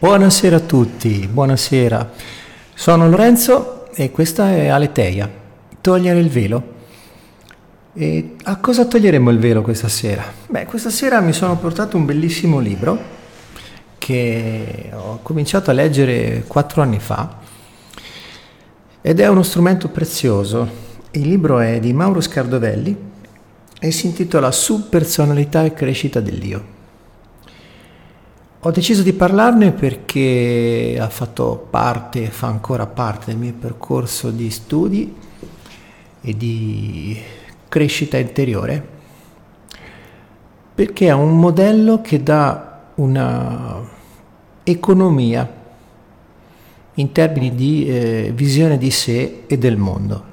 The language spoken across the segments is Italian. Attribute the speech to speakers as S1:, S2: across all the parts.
S1: Buonasera a tutti, buonasera. Sono Lorenzo e questa è Aleteia, togliere il velo. E a cosa toglieremo il velo questa sera? Beh, questa sera mi sono portato un bellissimo libro che ho cominciato a leggere quattro anni fa ed è uno strumento prezioso. Il libro è di Mauro Scardovelli e si intitola Subpersonalità e crescita dell'io. Ho deciso di parlarne perché ha fatto parte, fa ancora parte del mio percorso di studi e di crescita interiore, perché è un modello che dà una economia in termini di eh, visione di sé e del mondo.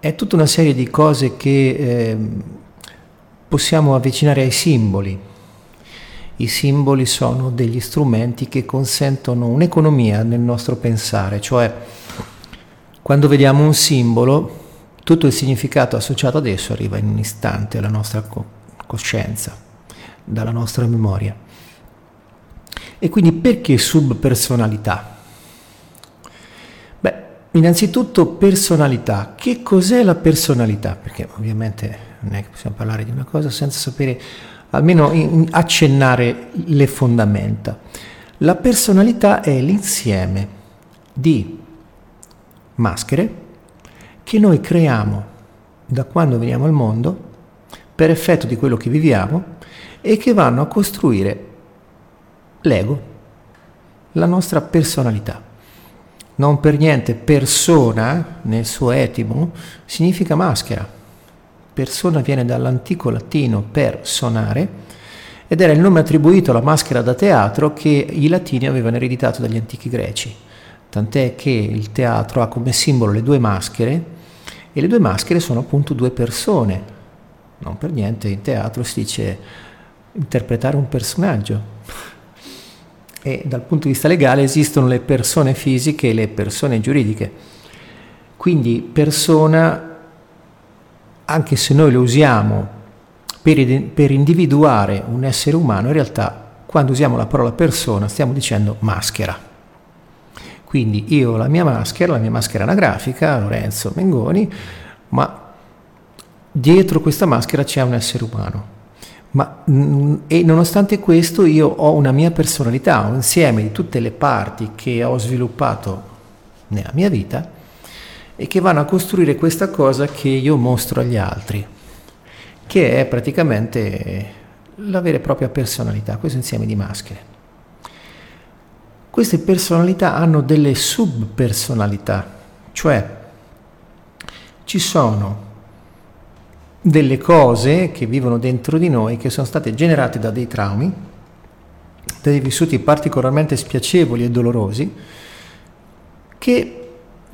S1: È tutta una serie di cose che eh, possiamo avvicinare ai simboli i simboli sono degli strumenti che consentono un'economia nel nostro pensare, cioè quando vediamo un simbolo, tutto il significato associato ad esso arriva in un istante alla nostra coscienza, dalla nostra memoria. E quindi perché subpersonalità? Beh, innanzitutto personalità. Che cos'è la personalità? Perché ovviamente non è che possiamo parlare di una cosa senza sapere almeno accennare le fondamenta. La personalità è l'insieme di maschere che noi creiamo da quando veniamo al mondo per effetto di quello che viviamo e che vanno a costruire l'ego, la nostra personalità. Non per niente persona nel suo etimo significa maschera Persona viene dall'antico latino per sonare ed era il nome attribuito alla maschera da teatro che i latini avevano ereditato dagli antichi greci. Tant'è che il teatro ha come simbolo le due maschere e le due maschere sono appunto due persone. Non per niente in teatro si dice interpretare un personaggio. E dal punto di vista legale esistono le persone fisiche e le persone giuridiche. Quindi persona anche se noi lo usiamo per, per individuare un essere umano, in realtà quando usiamo la parola persona stiamo dicendo maschera. Quindi io ho la mia maschera, la mia maschera anagrafica, Lorenzo Mengoni, ma dietro questa maschera c'è un essere umano. Ma, mm, e nonostante questo io ho una mia personalità, un insieme di tutte le parti che ho sviluppato nella mia vita e che vanno a costruire questa cosa che io mostro agli altri, che è praticamente la vera e propria personalità, questo insieme di maschere. Queste personalità hanno delle subpersonalità, cioè ci sono delle cose che vivono dentro di noi che sono state generate da dei traumi, da dei vissuti particolarmente spiacevoli e dolorosi, che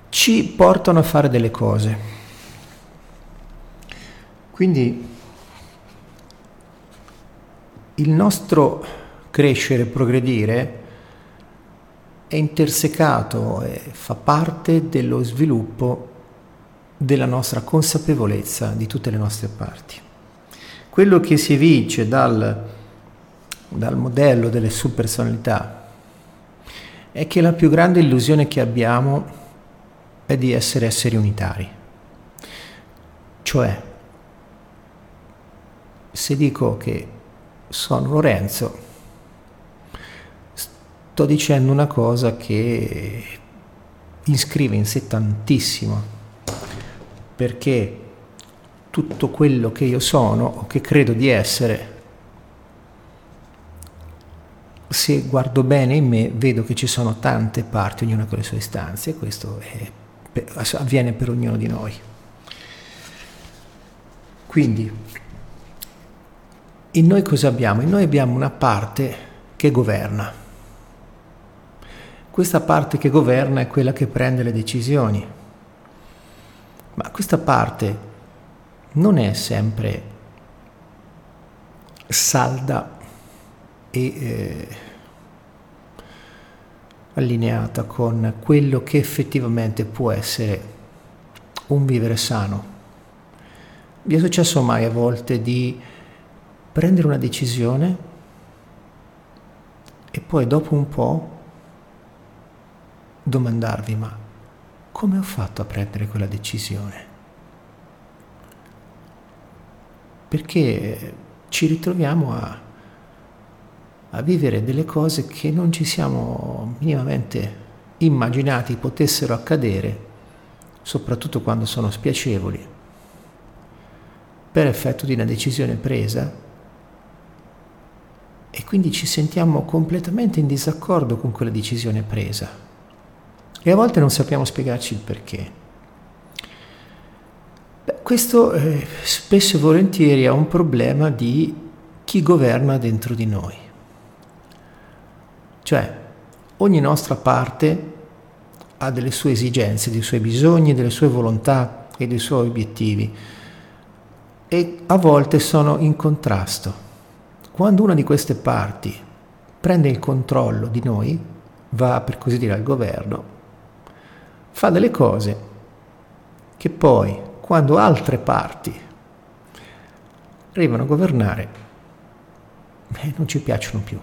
S1: ci portano a fare delle cose. Quindi il nostro crescere, progredire è intersecato e fa parte dello sviluppo della nostra consapevolezza di tutte le nostre parti. Quello che si evince dal, dal modello delle subpersonalità è che la più grande illusione che abbiamo è di essere esseri unitari. Cioè, se dico che sono Lorenzo, sto dicendo una cosa che iscrive in sé tantissimo, perché tutto quello che io sono o che credo di essere, se guardo bene in me vedo che ci sono tante parti, ognuna con le sue istanze, e questo è avviene per ognuno di noi. Quindi, in noi cosa abbiamo? In noi abbiamo una parte che governa. Questa parte che governa è quella che prende le decisioni. Ma questa parte non è sempre salda e eh, allineata con quello che effettivamente può essere un vivere sano. Vi è successo mai a volte di prendere una decisione poi dopo un po' domandarvi ma come ho fatto a prendere quella decisione? Perché ci ritroviamo a, a vivere delle cose che non ci siamo minimamente immaginati potessero accadere, soprattutto quando sono spiacevoli, per effetto di una decisione presa e quindi ci sentiamo completamente in disaccordo con quella decisione presa e a volte non sappiamo spiegarci il perché. Beh, questo eh, spesso e volentieri è un problema di chi governa dentro di noi. Cioè, ogni nostra parte ha delle sue esigenze, dei suoi bisogni, delle sue volontà e dei suoi obiettivi e a volte sono in contrasto. Quando una di queste parti prende il controllo di noi, va per così dire al governo, fa delle cose che poi, quando altre parti arrivano a governare, eh, non ci piacciono più.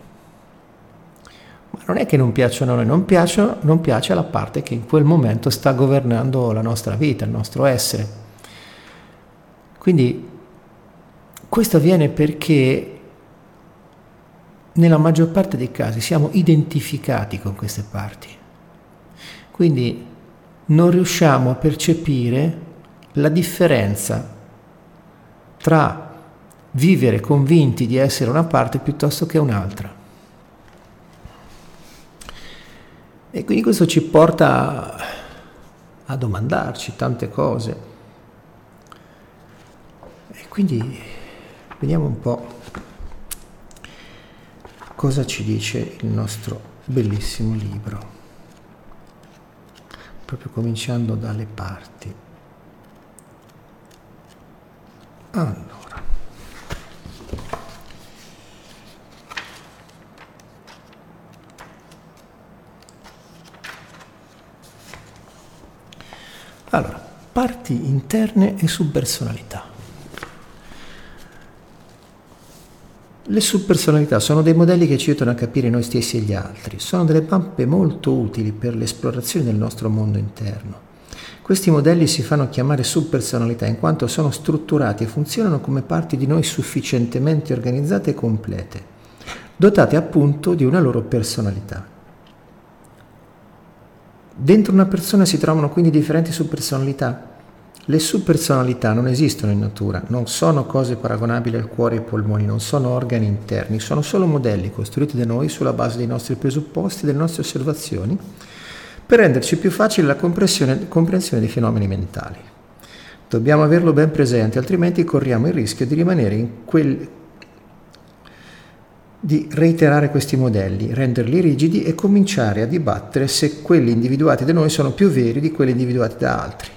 S1: Ma non è che non piacciono a noi, non, piacciono, non piace alla parte che in quel momento sta governando la nostra vita, il nostro essere. Quindi questo avviene perché nella maggior parte dei casi siamo identificati con queste parti. Quindi non riusciamo a percepire la differenza tra vivere convinti di essere una parte piuttosto che un'altra. E quindi questo ci porta a domandarci tante cose. E quindi vediamo un po' cosa ci dice il nostro bellissimo libro, proprio cominciando dalle parti. Allora. Allora, parti interne e subpersonalità. Le subpersonalità sono dei modelli che ci aiutano a capire noi stessi e gli altri, sono delle mappe molto utili per l'esplorazione del nostro mondo interno. Questi modelli si fanno chiamare subpersonalità in quanto sono strutturati e funzionano come parti di noi sufficientemente organizzate e complete, dotate appunto di una loro personalità. Dentro una persona si trovano quindi differenti subpersonalità le subpersonalità non esistono in natura, non sono cose paragonabili al cuore e ai polmoni, non sono organi interni, sono solo modelli costruiti da noi sulla base dei nostri presupposti delle nostre osservazioni per renderci più facile la comprensione dei fenomeni mentali. Dobbiamo averlo ben presente, altrimenti corriamo il rischio di rimanere in quel di reiterare questi modelli, renderli rigidi e cominciare a dibattere se quelli individuati da noi sono più veri di quelli individuati da altri.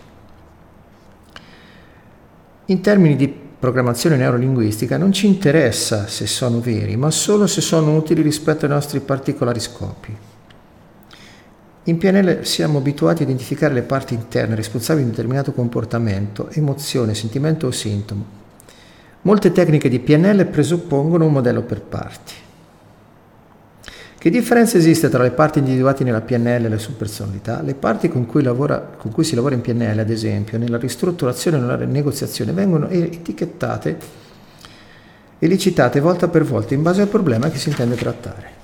S1: In termini di programmazione neurolinguistica non ci interessa se sono veri, ma solo se sono utili rispetto ai nostri particolari scopi. In PNL siamo abituati a identificare le parti interne responsabili di un determinato comportamento, emozione, sentimento o sintomo. Molte tecniche di PNL presuppongono un modello per parti. Che differenza esiste tra le parti individuate nella PNL e le subpersonalità? Le parti con cui, lavora, con cui si lavora in PNL, ad esempio, nella ristrutturazione e nella negoziazione, vengono etichettate e licitate volta per volta in base al problema che si intende trattare.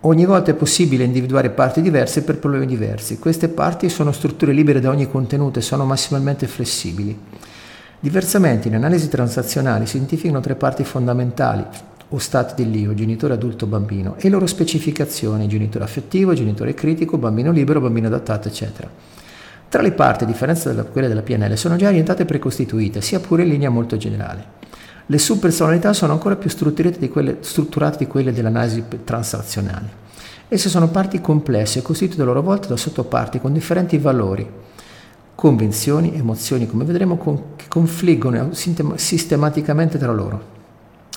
S1: Ogni volta è possibile individuare parti diverse per problemi diversi. Queste parti sono strutture libere da ogni contenuto e sono massimalmente flessibili. Diversamente, in analisi transazionali si identificano tre parti fondamentali, o stati dell'io, genitore adulto bambino, e loro specificazioni, genitore affettivo, genitore critico, bambino libero, bambino adattato, eccetera. Tra le parti, a differenza da quelle della PNL, sono già orientate e precostituite, sia pure in linea molto generale. Le subpersonalità sono ancora più strutturate di quelle, strutturate di quelle dell'analisi transazionale. Esse sono parti complesse, costituite a loro volta da sottoparti con differenti valori, convinzioni, emozioni, come vedremo, con, che confliggono sistematicamente tra loro.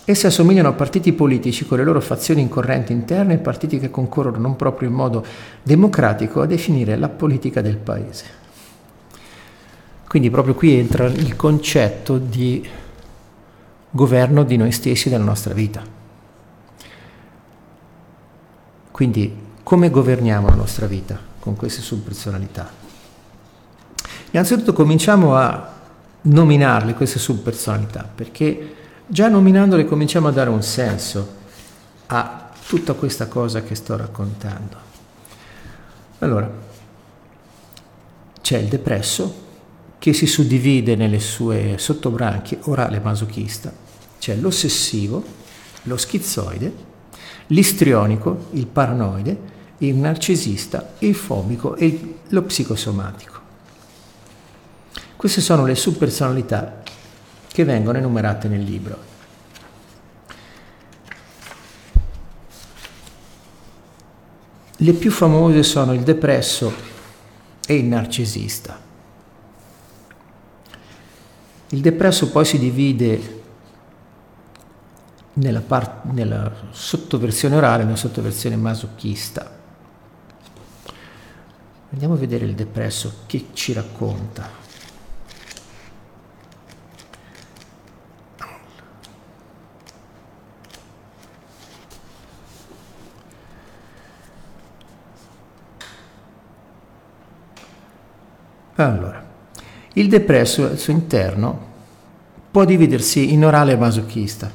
S1: Esse assomigliano a partiti politici con le loro fazioni incorrenti interne e partiti che concorrono non proprio in modo democratico a definire la politica del paese. Quindi proprio qui entra il concetto di governo di noi stessi e della nostra vita. Quindi come governiamo la nostra vita con queste subpersonalità? Innanzitutto cominciamo a nominarle queste subpersonalità, perché già nominandole cominciamo a dare un senso a tutta questa cosa che sto raccontando. Allora, c'è il depresso che si suddivide nelle sue sottobranchie orale masochista, c'è l'ossessivo, lo schizoide, l'istrionico, il paranoide, il narcisista, il fobico e lo psicosomatico. Queste sono le subpersonalità che vengono enumerate nel libro. Le più famose sono il depresso e il narcisista. Il depresso poi si divide nella, part- nella sottoversione orale e nella sottoversione masochista. Andiamo a vedere il depresso che ci racconta. Allora, il depresso al suo interno può dividersi in orale e masochista.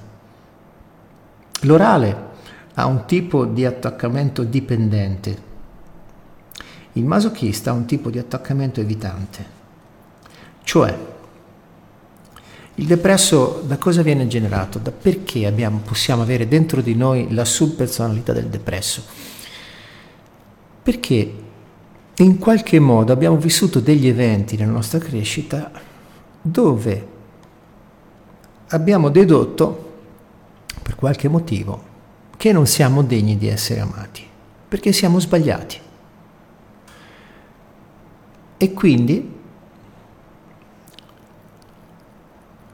S1: L'orale ha un tipo di attaccamento dipendente, il masochista ha un tipo di attaccamento evitante. Cioè, il depresso da cosa viene generato? Da perché abbiamo, possiamo avere dentro di noi la subpersonalità del depresso? Perché in qualche modo abbiamo vissuto degli eventi nella nostra crescita dove abbiamo dedotto, per qualche motivo, che non siamo degni di essere amati, perché siamo sbagliati. E quindi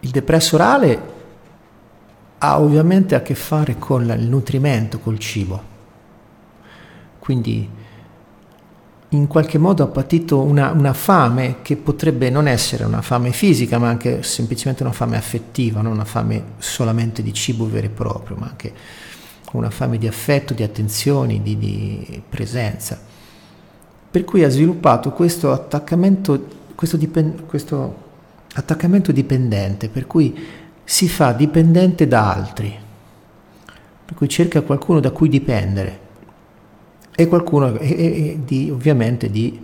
S1: il depresso orale ha ovviamente a che fare con il nutrimento, col cibo. Quindi in qualche modo ha patito una, una, fame che potrebbe non essere una fame fisica, ma anche semplicemente una fame affettiva, non una fame solamente di cibo vero e proprio, ma anche una fame di affetto, di attenzioni, di, di presenza. Per cui ha sviluppato questo attaccamento, questo, dipend, questo attaccamento dipendente, per cui si fa dipendente da altri, per cui cerca qualcuno da cui dipendere e qualcuno e, e, di, ovviamente di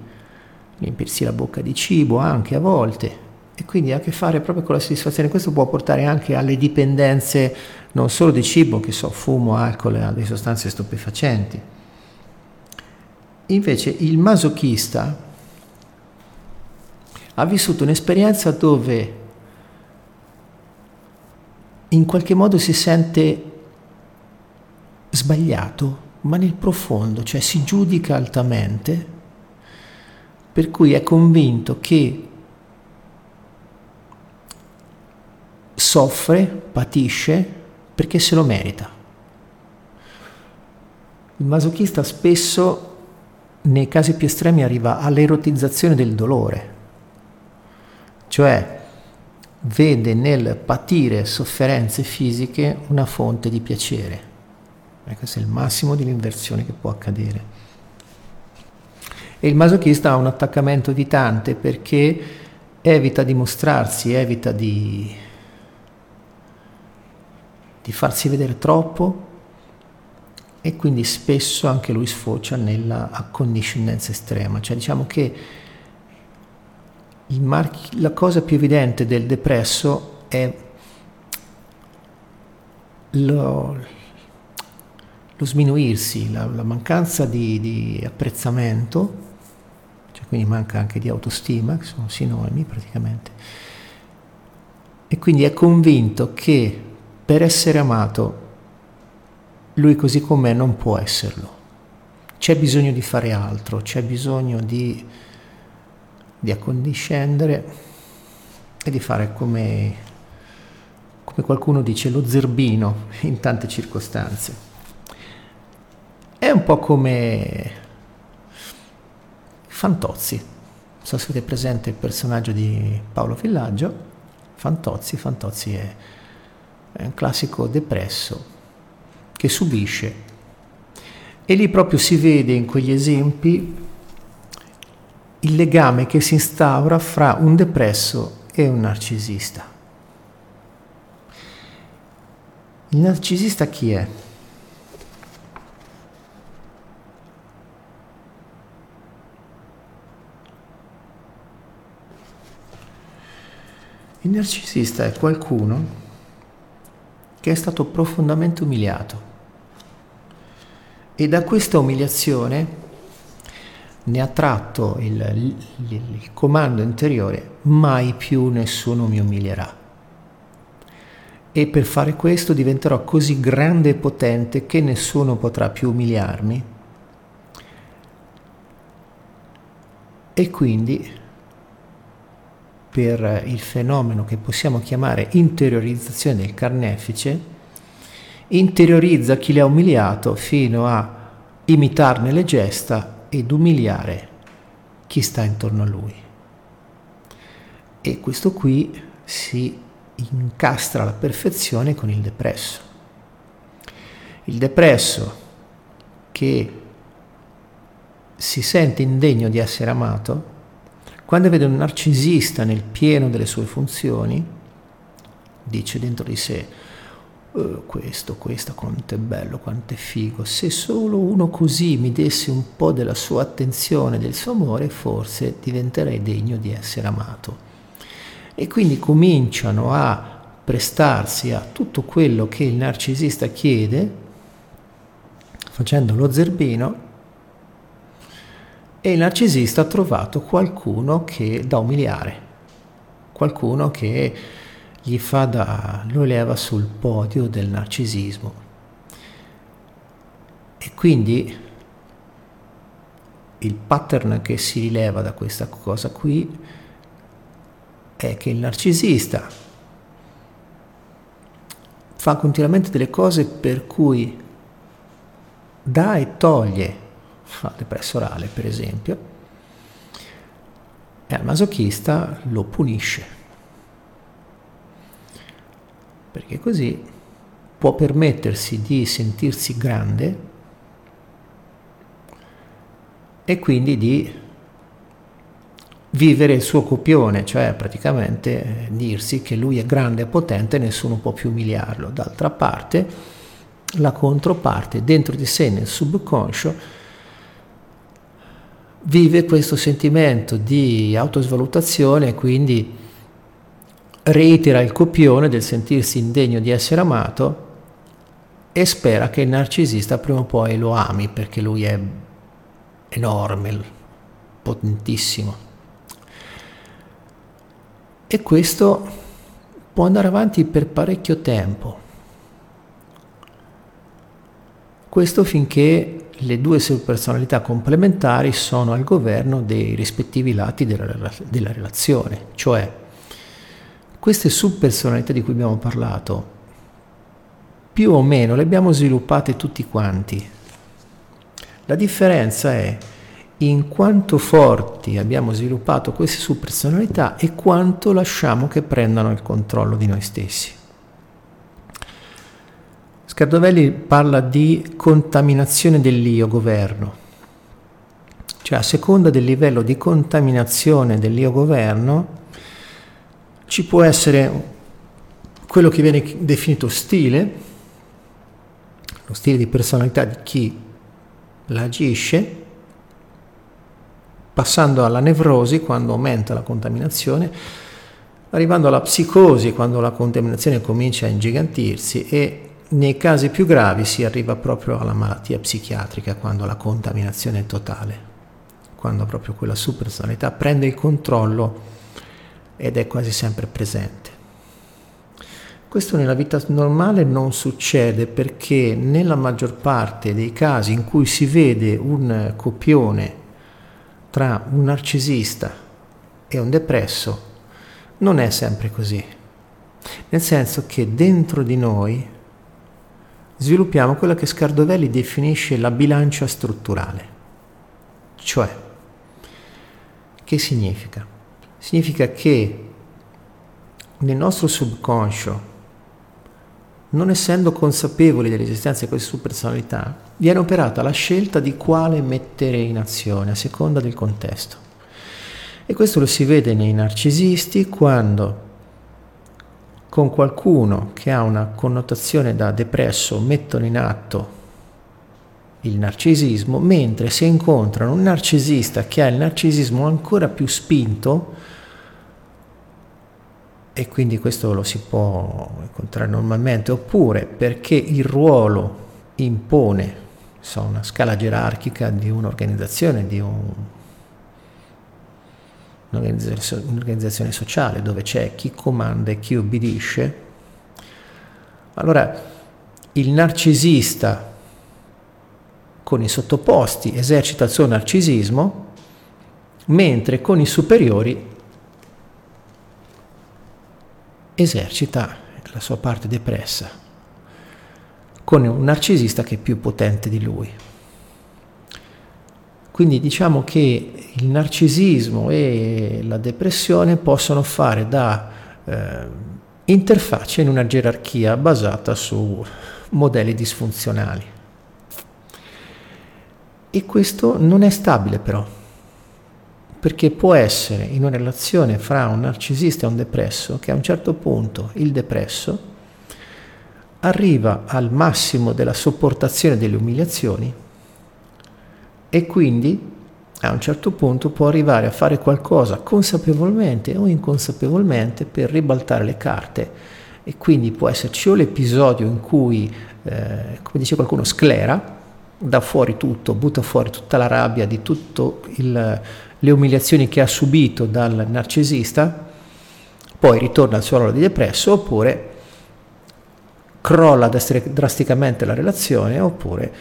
S1: riempirsi la bocca di cibo anche a volte e quindi ha a che fare proprio con la soddisfazione. Questo può portare anche alle dipendenze non solo di cibo, che so, fumo, alcol e altre sostanze stupefacenti. Invece il masochista ha vissuto un'esperienza dove in qualche modo si sente sbagliato ma nel profondo, cioè si giudica altamente, per cui è convinto che soffre, patisce perché se lo merita. Il masochista spesso nei casi più estremi arriva all'erotizzazione del dolore, cioè vede nel patire sofferenze fisiche una fonte di piacere. Eh, questo è il massimo dell'inversione che può accadere. E il masochista ha un attaccamento evitante perché evita di mostrarsi, evita di, di farsi vedere troppo e quindi spesso anche lui sfocia nella accondiscendenza estrema. Cioè diciamo che marchi, la cosa più evidente del depresso è lo, lo sminuirsi, la, la mancanza di, di, apprezzamento, cioè quindi manca anche di autostima, che sono sinonimi praticamente, e quindi è convinto che per essere amato lui così com'è non può esserlo. C'è bisogno di fare altro, c'è bisogno di, di accondiscendere e di fare come, come qualcuno dice lo zerbino in tante circostanze. È un po' come Fantozzi. Non so se avete presente il personaggio di Paolo Villaggio. Fantozzi, Fantozzi è, è un classico depresso che subisce E lì proprio si vede in quegli esempi il legame che si instaura fra un depresso e un narcisista. Il narcisista chi è? Il narcisista è qualcuno che è stato profondamente umiliato e da questa umiliazione ne ha tratto il, il, il, comando interiore, mai più nessuno mi umilierà. E per fare questo diventerò così grande e potente che nessuno potrà più umiliarmi. E quindi per il fenomeno che possiamo chiamare interiorizzazione del carnefice, interiorizza chi le ha umiliato fino a imitarne le gesta ed umiliare chi sta intorno a lui. E questo qui si incastra alla perfezione con il depresso. Il depresso che si sente indegno di essere amato quando vede un narcisista nel pieno delle sue funzioni, dice dentro di sé, oh, questo, questo, quanto è bello, quanto è figo, se solo uno così mi desse un po' della sua attenzione, del suo amore, forse diventerei degno di essere amato. E quindi cominciano a prestarsi a tutto quello che il narcisista chiede, facendo lo zerbino, e il narcisista ha trovato qualcuno che da umiliare, qualcuno che gli fa da, lo leva sul podio del narcisismo. E quindi il pattern che si rileva da questa cosa qui è che il narcisista fa continuamente delle cose per cui dà e toglie fa depresso orale per esempio, e al masochista lo punisce, perché così può permettersi di sentirsi grande e quindi di vivere il suo copione, cioè praticamente dirsi che lui è grande e potente e nessuno può più umiliarlo. D'altra parte, la controparte dentro di sé nel subconscio vive questo sentimento di autosvalutazione e quindi reitera il copione del sentirsi indegno di essere amato e spera che il narcisista prima o poi lo ami perché lui è enorme, potentissimo. E questo può andare avanti per parecchio tempo. Questo finché le due subpersonalità complementari sono al governo dei rispettivi lati della, della relazione, cioè queste subpersonalità di cui abbiamo parlato, più o meno le abbiamo sviluppate tutti quanti. La differenza è in quanto forti abbiamo sviluppato queste subpersonalità e quanto lasciamo che prendano il controllo di noi stessi. Scardovelli parla di contaminazione dell'io governo, cioè a seconda del livello di contaminazione dell'io governo ci può essere quello che viene definito stile, lo stile di personalità di chi la agisce, passando alla nevrosi quando aumenta la contaminazione, arrivando alla psicosi quando la contaminazione comincia a ingigantirsi e nei casi più gravi si arriva proprio alla malattia psichiatrica quando la contaminazione è totale, quando proprio quella subpersonalità prende il controllo ed è quasi sempre presente. Questo nella vita normale non succede perché nella maggior parte dei casi in cui si vede un copione tra un narcisista e un depresso, non è sempre così. Nel senso che dentro di noi sviluppiamo quella che Scardovelli definisce la bilancia strutturale. Cioè, che significa? Significa che nel nostro subconscio non essendo consapevoli dell'esistenza di queste subpersonalità, viene operata la scelta di quale mettere in azione a seconda del contesto. E questo lo si vede nei narcisisti quando con qualcuno che ha una connotazione da depresso mettono in atto il narcisismo, mentre se incontrano un narcisista che ha il narcisismo ancora più spinto, e quindi questo lo si può incontrare normalmente, oppure perché il ruolo impone so, una scala gerarchica di un'organizzazione, di un, un'organizzazione sociale dove c'è chi comanda e chi obbedisce, allora il narcisista con i sottoposti esercita il suo narcisismo, mentre con i superiori esercita la sua parte depressa, con un narcisista che è più potente di lui. Quindi diciamo che il narcisismo e la depressione possono fare da eh, interfaccia in una gerarchia basata su modelli disfunzionali. E questo non è stabile però, perché può essere in una relazione fra un narcisista e un depresso che a un certo punto il depresso arriva al massimo della sopportazione delle umiliazioni e quindi a un certo punto può arrivare a fare qualcosa consapevolmente o inconsapevolmente per ribaltare le carte. E quindi può esserci o l'episodio in cui, eh, come dice qualcuno, sclera, dà fuori tutto, butta fuori tutta la rabbia di tutte le umiliazioni che ha subito dal narcisista, poi ritorna al suo ruolo di depresso, oppure crolla drasticamente la relazione, oppure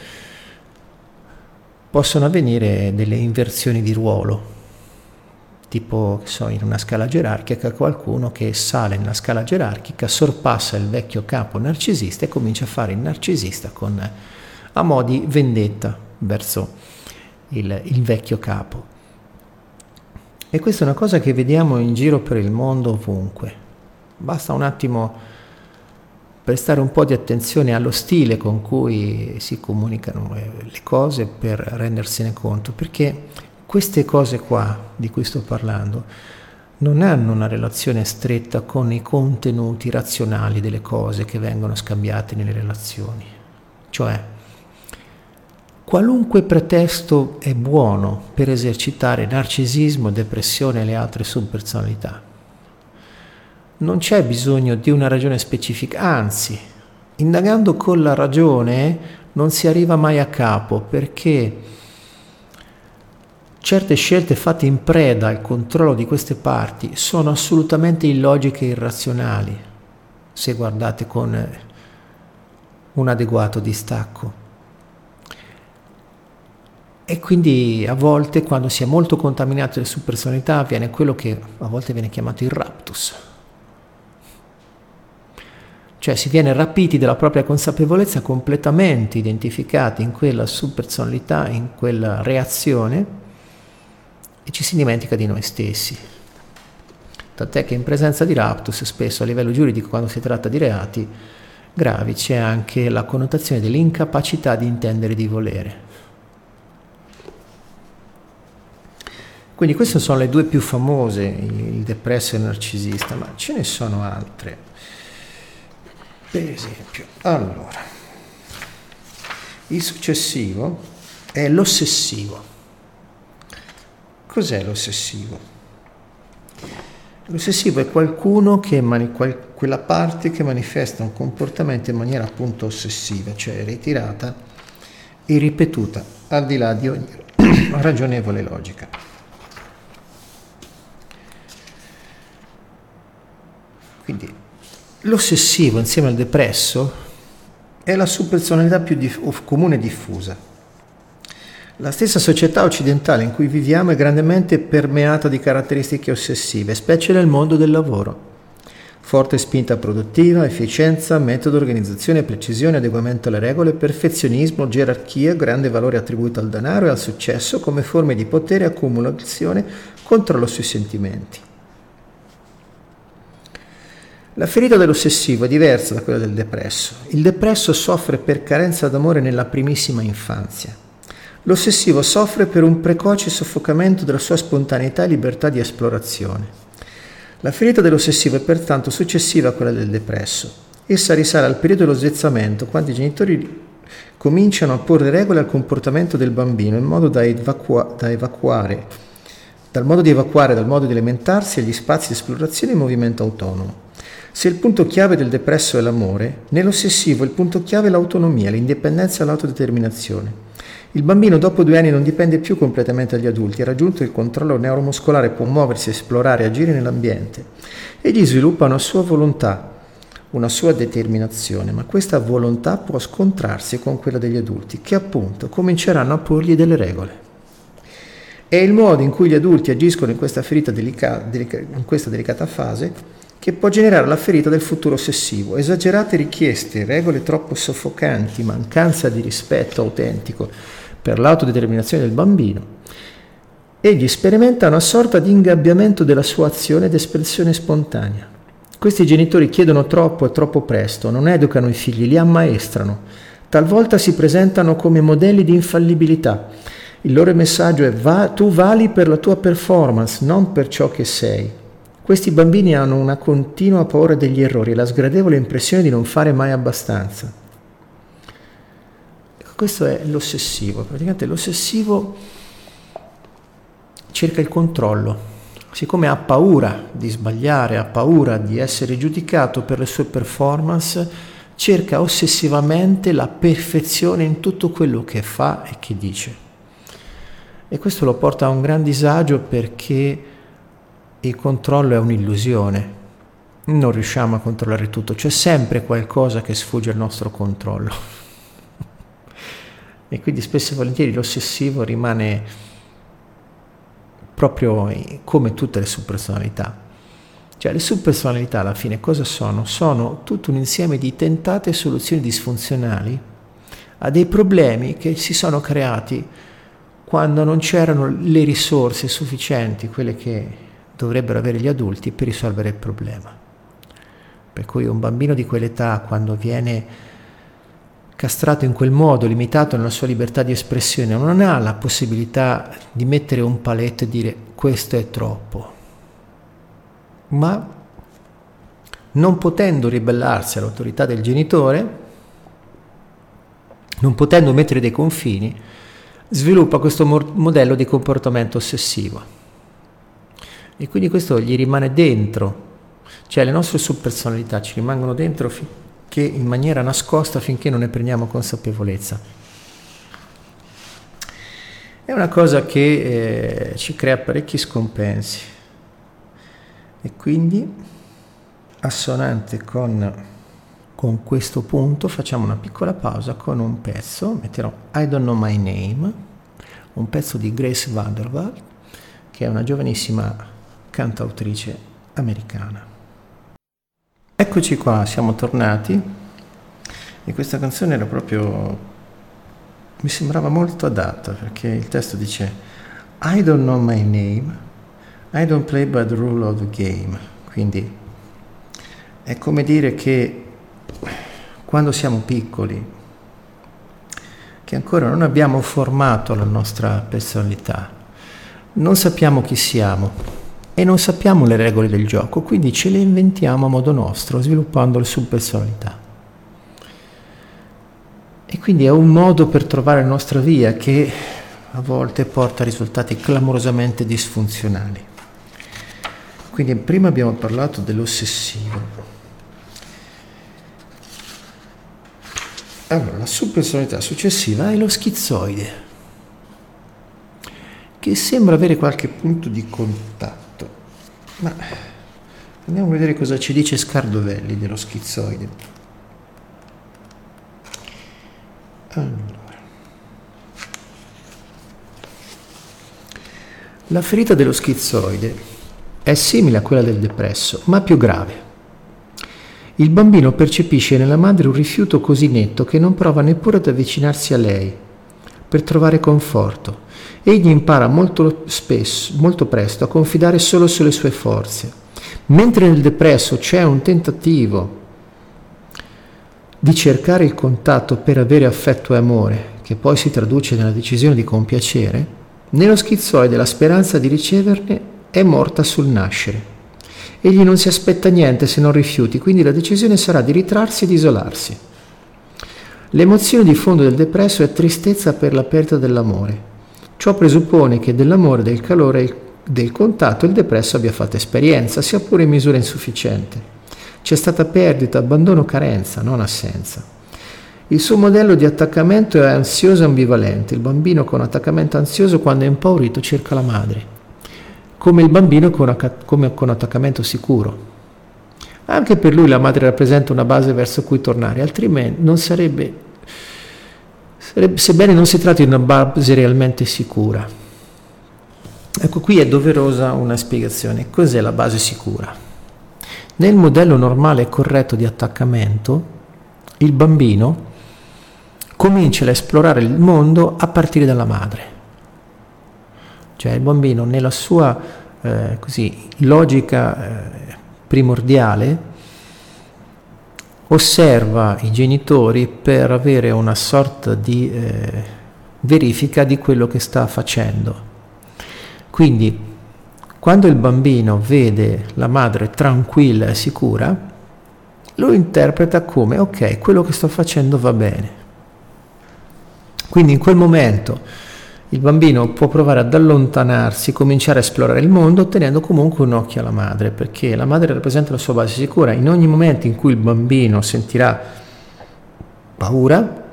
S1: possono avvenire delle inversioni di ruolo, tipo so, in una scala gerarchica qualcuno che sale nella scala gerarchica, sorpassa il vecchio capo narcisista e comincia a fare il narcisista con a mo' di vendetta verso il, il vecchio capo. E questa è una cosa che vediamo in giro per il mondo ovunque. Basta un attimo prestare un po' di attenzione allo stile con cui si comunicano le cose per rendersene conto, perché queste cose qua di cui sto parlando non hanno una relazione stretta con i contenuti razionali delle cose che vengono scambiate nelle relazioni. Cioè, Qualunque pretesto è buono per esercitare narcisismo, depressione e le altre subpersonalità. Non c'è bisogno di una ragione specifica, anzi, indagando con la ragione non si arriva mai a capo perché certe scelte fatte in preda al controllo di queste parti sono assolutamente illogiche e irrazionali se guardate con un adeguato distacco. E quindi a volte quando si è molto contaminati su personalità avviene quello che a volte viene chiamato il raptus. Cioè si viene rapiti della propria consapevolezza completamente identificati in quella subpersonalità, in quella reazione e ci si dimentica di noi stessi. Tant'è che in presenza di raptus, spesso a livello giuridico, quando si tratta di reati gravi, c'è anche la connotazione dell'incapacità di intendere di volere. Quindi queste sono le due più famose, il depresso e il narcisista, ma ce ne sono altre. Per esempio, allora, il successivo è l'ossessivo. Cos'è l'ossessivo? L'ossessivo è qualcuno che mani, qual, quella parte che manifesta un comportamento in maniera appunto ossessiva, cioè ritirata e ripetuta, al di là di ogni ragionevole logica. Quindi l'ossessivo insieme al depresso è la subpersonalità più diff- comune e diffusa. La stessa società occidentale in cui viviamo è grandemente permeata di caratteristiche ossessive, specie nel mondo del lavoro. Forte spinta produttiva, efficienza, metodo, organizzazione, precisione, adeguamento alle regole, perfezionismo, gerarchia, grande valore attribuito al denaro e al successo come forme di potere, accumulazione, controllo sui sentimenti. La ferita dell'ossessivo è diversa da quella del depresso. Il depresso soffre per carenza d'amore nella primissima infanzia. L'ossessivo soffre per un precoce soffocamento della sua spontaneità e libertà di esplorazione. La ferita dell'ossessivo è pertanto successiva a quella del depresso. Essa risale al periodo dello svezzamento, quando i genitori cominciano a porre regole al comportamento del bambino in modo da, evacua- da evacuare, dal modo di evacuare dal modo di alimentarsi agli spazi di esplorazione e movimento autonomo. Se il punto chiave del depresso è l'amore, nell'ossessivo il punto chiave è l'autonomia, l'indipendenza e l'autodeterminazione. Il bambino dopo due anni non dipende più completamente dagli adulti, ha raggiunto il controllo neuromuscolare, può muoversi, esplorare, agire nell'ambiente. Egli sviluppa una sua volontà, una sua determinazione, ma questa volontà può scontrarsi con quella degli adulti, che appunto cominceranno a porgli delle regole. È il modo in cui gli adulti agiscono in questa, delica- delica- in questa delicata fase che può generare la ferita del futuro ossessivo. Esagerate richieste, regole troppo soffocanti, mancanza di rispetto autentico per l'autodeterminazione del bambino. Egli sperimenta una sorta di ingabbiamento della sua azione ed espressione spontanea. Questi genitori chiedono troppo e troppo presto, non educano i figli, li ammaestrano. Talvolta si presentano come modelli di infallibilità. Il loro messaggio è va, tu vali per la tua performance, non per ciò che sei. Questi bambini hanno una continua paura degli errori e la sgradevole impressione di non fare mai abbastanza. Questo è l'ossessivo. Praticamente l'ossessivo cerca il controllo, siccome ha paura di sbagliare, ha paura di essere giudicato per le sue performance, cerca ossessivamente la perfezione in tutto quello che fa e che dice. E questo lo porta a un gran disagio perché il controllo è un'illusione. Non riusciamo a controllare tutto, c'è sempre qualcosa che sfugge al nostro controllo. e quindi spesso e volentieri l'ossessivo rimane proprio come tutte le subpersonalità. Cioè le subpersonalità alla fine cosa sono? Sono tutto un insieme di tentate soluzioni disfunzionali a dei problemi che si sono creati quando non c'erano le risorse sufficienti, quelle che dovrebbero avere gli adulti per risolvere il problema. Per cui un bambino di quell'età, quando viene castrato in quel modo, limitato nella sua libertà di espressione, non ha la possibilità di mettere un paletto e dire questo è troppo. Ma non potendo ribellarsi all'autorità del genitore, non potendo mettere dei confini, sviluppa questo modello di comportamento ossessivo. E quindi questo gli rimane dentro, cioè le nostre subpersonalità ci rimangono dentro che in maniera nascosta finché non ne prendiamo consapevolezza. È una cosa che eh, ci crea parecchi scompensi e quindi assonante con, con questo punto facciamo una piccola pausa con un pezzo, metterò I Don't Know My Name, un pezzo di Grace Vanderbilt che è una giovanissima cantautrice americana. Eccoci qua, siamo tornati e questa canzone era proprio, mi sembrava molto adatta perché il testo dice I don't know my name, I don't play by the rule of the game, quindi è come dire che quando siamo piccoli, che ancora non abbiamo formato la nostra personalità, non sappiamo chi siamo, e non sappiamo le regole del gioco, quindi ce le inventiamo a modo nostro, sviluppando le subpersonalità. E quindi è un modo per trovare la nostra via che a volte porta a risultati clamorosamente disfunzionali. Quindi prima abbiamo parlato dell'ossessivo. Allora, la subpersonalità successiva è lo schizoide, che sembra avere qualche punto di contatto ma andiamo a vedere cosa ci dice Scardovelli dello schizoide. Allora. La ferita dello schizoide è simile a quella del depresso, ma più grave. Il bambino percepisce nella madre un rifiuto così netto che non prova neppure ad avvicinarsi a lei per trovare conforto Egli impara molto, spesso, molto presto a confidare solo sulle sue forze Mentre nel depresso c'è un tentativo di cercare il contatto per avere affetto e amore, che poi si traduce nella decisione di compiacere, nello schizoide la speranza di riceverne è morta sul nascere. Egli non si aspetta niente se non rifiuti, quindi la decisione sarà di ritrarsi e di isolarsi. L'emozione di fondo del depresso è tristezza per la perdita dell'amore. Ciò presuppone che dell'amore, del calore del contatto il depresso abbia fatto esperienza, sia pure in misura insufficiente. C'è stata perdita, abbandono, carenza, non assenza. Il suo modello di attaccamento è ansioso e ambivalente. Il bambino con attaccamento ansioso quando è impaurito cerca la madre, come il bambino con, come con attaccamento sicuro. Anche per lui la madre rappresenta una base verso cui tornare, altrimenti non sarebbe sebbene non si tratti di una base realmente sicura. Ecco, qui è doverosa una spiegazione. Cos'è la base sicura? Nel modello normale e corretto di attaccamento, il bambino comincia ad esplorare il mondo a partire dalla madre. Cioè il bambino nella sua eh, così, logica eh, primordiale osserva i genitori per avere una sorta di eh, verifica di quello che sta facendo. Quindi quando il bambino vede la madre tranquilla e sicura, lo interpreta come ok, quello che sto facendo va bene. Quindi in quel momento il bambino può provare ad allontanarsi, cominciare a esplorare il mondo tenendo comunque un occhio alla madre, perché la madre rappresenta la sua base sicura. In ogni momento in cui il bambino sentirà paura,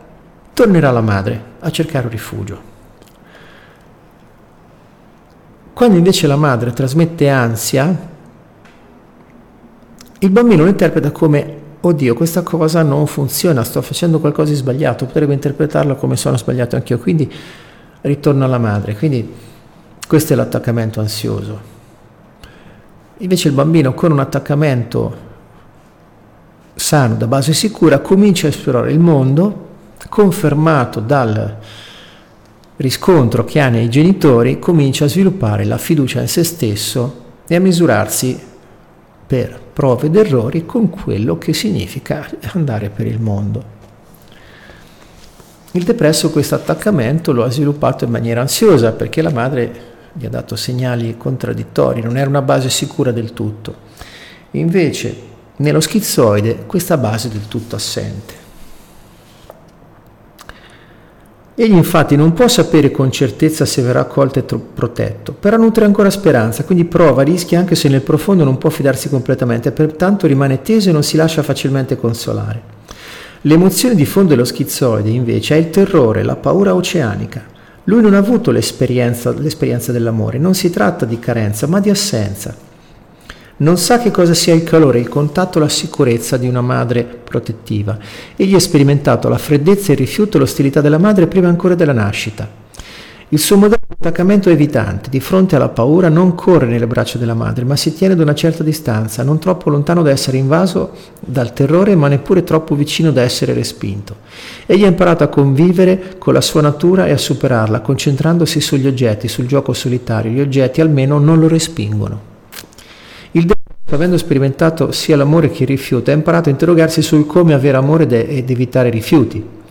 S1: tornerà alla madre a cercare un rifugio. Quando invece la madre trasmette ansia, il bambino lo interpreta come oddio, questa cosa non funziona, sto facendo qualcosa di sbagliato, potrebbe interpretarla come sono sbagliato anch'io, quindi ritorno alla madre. Quindi questo è l'attaccamento ansioso. Invece il bambino con un attaccamento sano, da base sicura, comincia a esplorare il mondo, confermato dal riscontro che ha nei genitori, comincia a sviluppare la fiducia in se stesso e a misurarsi per prove ed errori con quello che significa andare per il mondo. Il depresso questo attaccamento lo ha sviluppato in maniera ansiosa perché la madre gli ha dato segnali contraddittori, non era una base sicura del tutto. Invece nello schizoide questa base è del tutto assente. Egli infatti non può sapere con certezza se verrà accolto e protetto, però nutre ancora speranza, quindi prova rischi anche se nel profondo non può fidarsi completamente, pertanto rimane teso e non si lascia facilmente consolare. L'emozione di fondo dello schizoide invece è il terrore, la paura oceanica. Lui non ha avuto l'esperienza, l'esperienza dell'amore, non si tratta di carenza ma di assenza. Non sa che cosa sia il calore, il contatto, la sicurezza di una madre protettiva. Egli ha sperimentato la freddezza, il rifiuto l'ostilità della madre prima ancora della nascita. Il suo modello di attaccamento è evitante, di fronte alla paura non corre nelle braccia della madre, ma si tiene ad una certa distanza, non troppo lontano da essere invaso dal terrore, ma neppure troppo vicino da essere respinto. Egli ha imparato a convivere con la sua natura e a superarla, concentrandosi sugli oggetti, sul gioco solitario. Gli oggetti almeno non lo respingono. Il avendo sperimentato sia l'amore che il rifiuto, ha imparato a interrogarsi sul come avere amore ed evitare rifiuti.